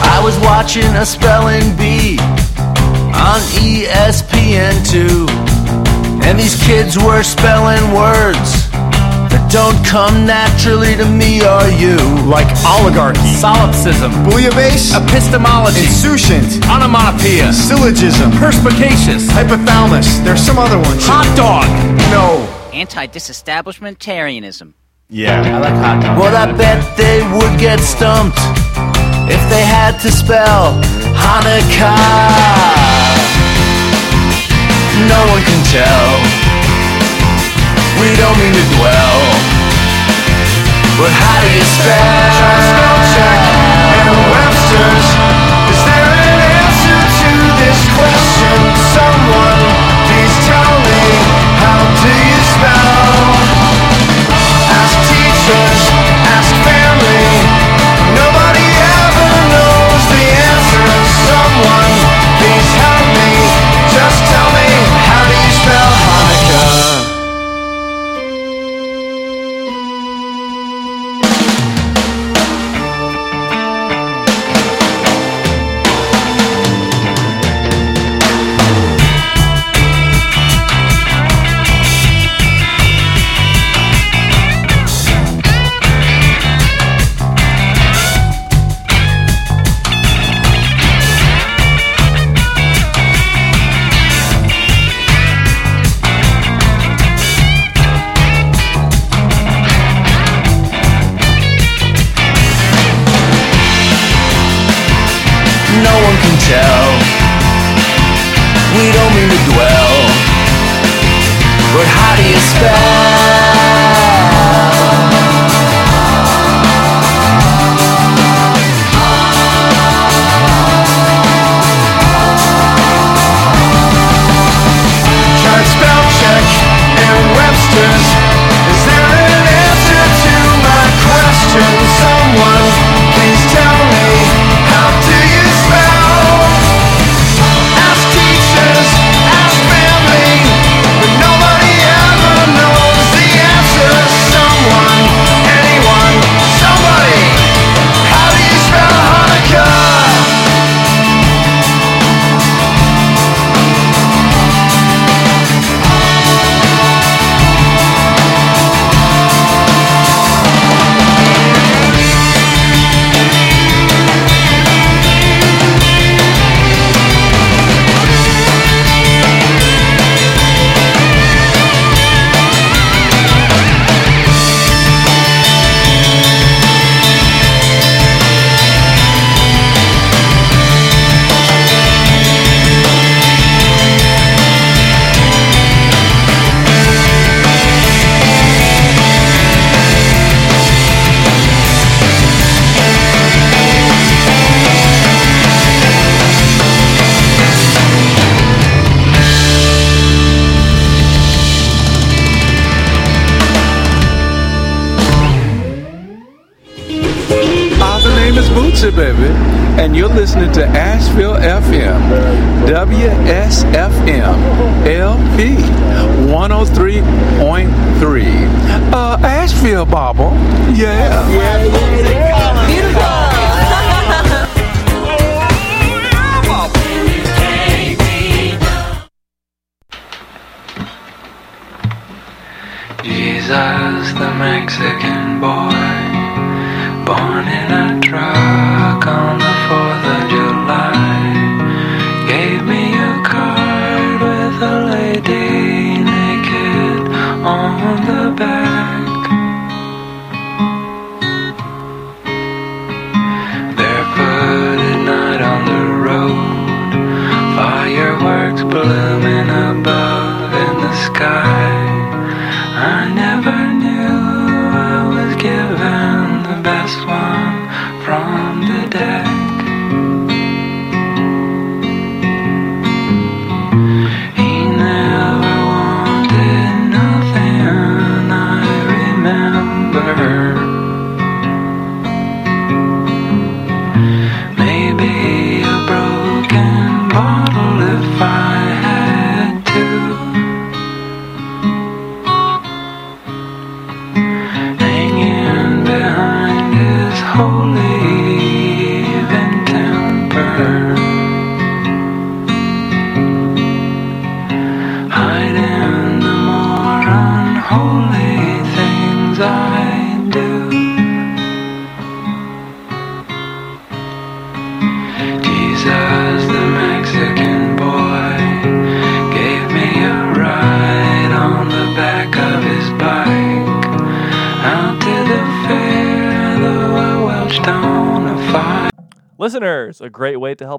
I was watching a spelling bee on ESPN2, and these kids were spelling words don't come naturally to me or you. Like oligarchy, solipsism, bouillabaisse, epistemology, insouciant, onomatopoeia, syllogism, perspicacious, hypothalamus. There's some other ones. Hot dog. No. Anti-disestablishmentarianism. Yeah, I like hot dog. Well, I bet they would get stumped if they had to spell Hanukkah. No one can tell. We don't mean to dwell. But how do you spell?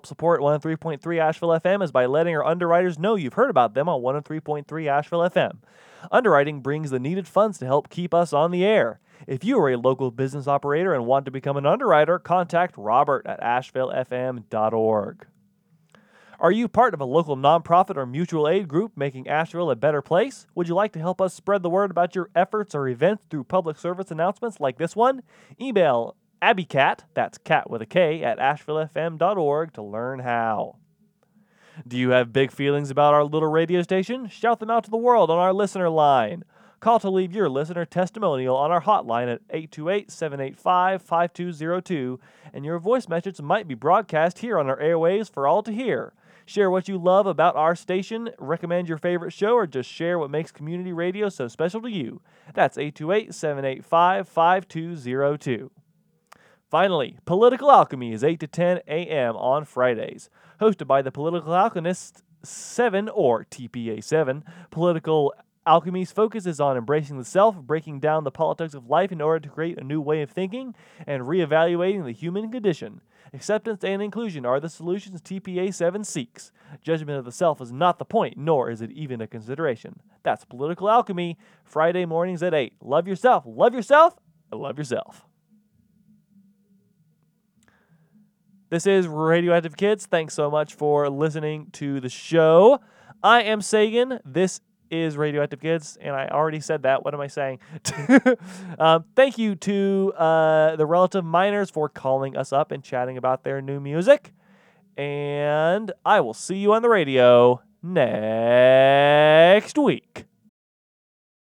Support 103.3 Asheville FM is by letting our underwriters know you've heard about them on 103.3 Asheville FM. Underwriting brings the needed funds to help keep us on the air. If you are a local business operator and want to become an underwriter, contact Robert at ashevillefm.org. Are you part of a local nonprofit or mutual aid group making Asheville a better place? Would you like to help us spread the word about your efforts or events through public service announcements like this one? Email abbykat, that's cat with a K, at ashevillefm.org to learn how. Do you have big feelings about our little radio station? Shout them out to the world on our listener line. Call to leave your listener testimonial on our hotline at 828 785 5202, and your voice message might be broadcast here on our airwaves for all to hear. Share what you love about our station, recommend your favorite show, or just share what makes community radio so special to you. That's 828 785 5202. Finally, Political Alchemy is 8 to 10 a.m. on Fridays. Hosted by the Political Alchemist 7 or TPA 7, Political Alchemy's focus is on embracing the self, breaking down the politics of life in order to create a new way of thinking, and reevaluating the human condition. Acceptance and inclusion are the solutions TPA 7 seeks. Judgment of the self is not the point, nor is it even a consideration. That's Political Alchemy, Friday mornings at 8. Love yourself, love yourself, love yourself. This is Radioactive Kids. Thanks so much for listening to the show. I am Sagan. This is Radioactive Kids, and I already said that. What am I saying? [LAUGHS] um, thank you to uh, the Relative Minors for calling us up and chatting about their new music. And I will see you on the radio next week.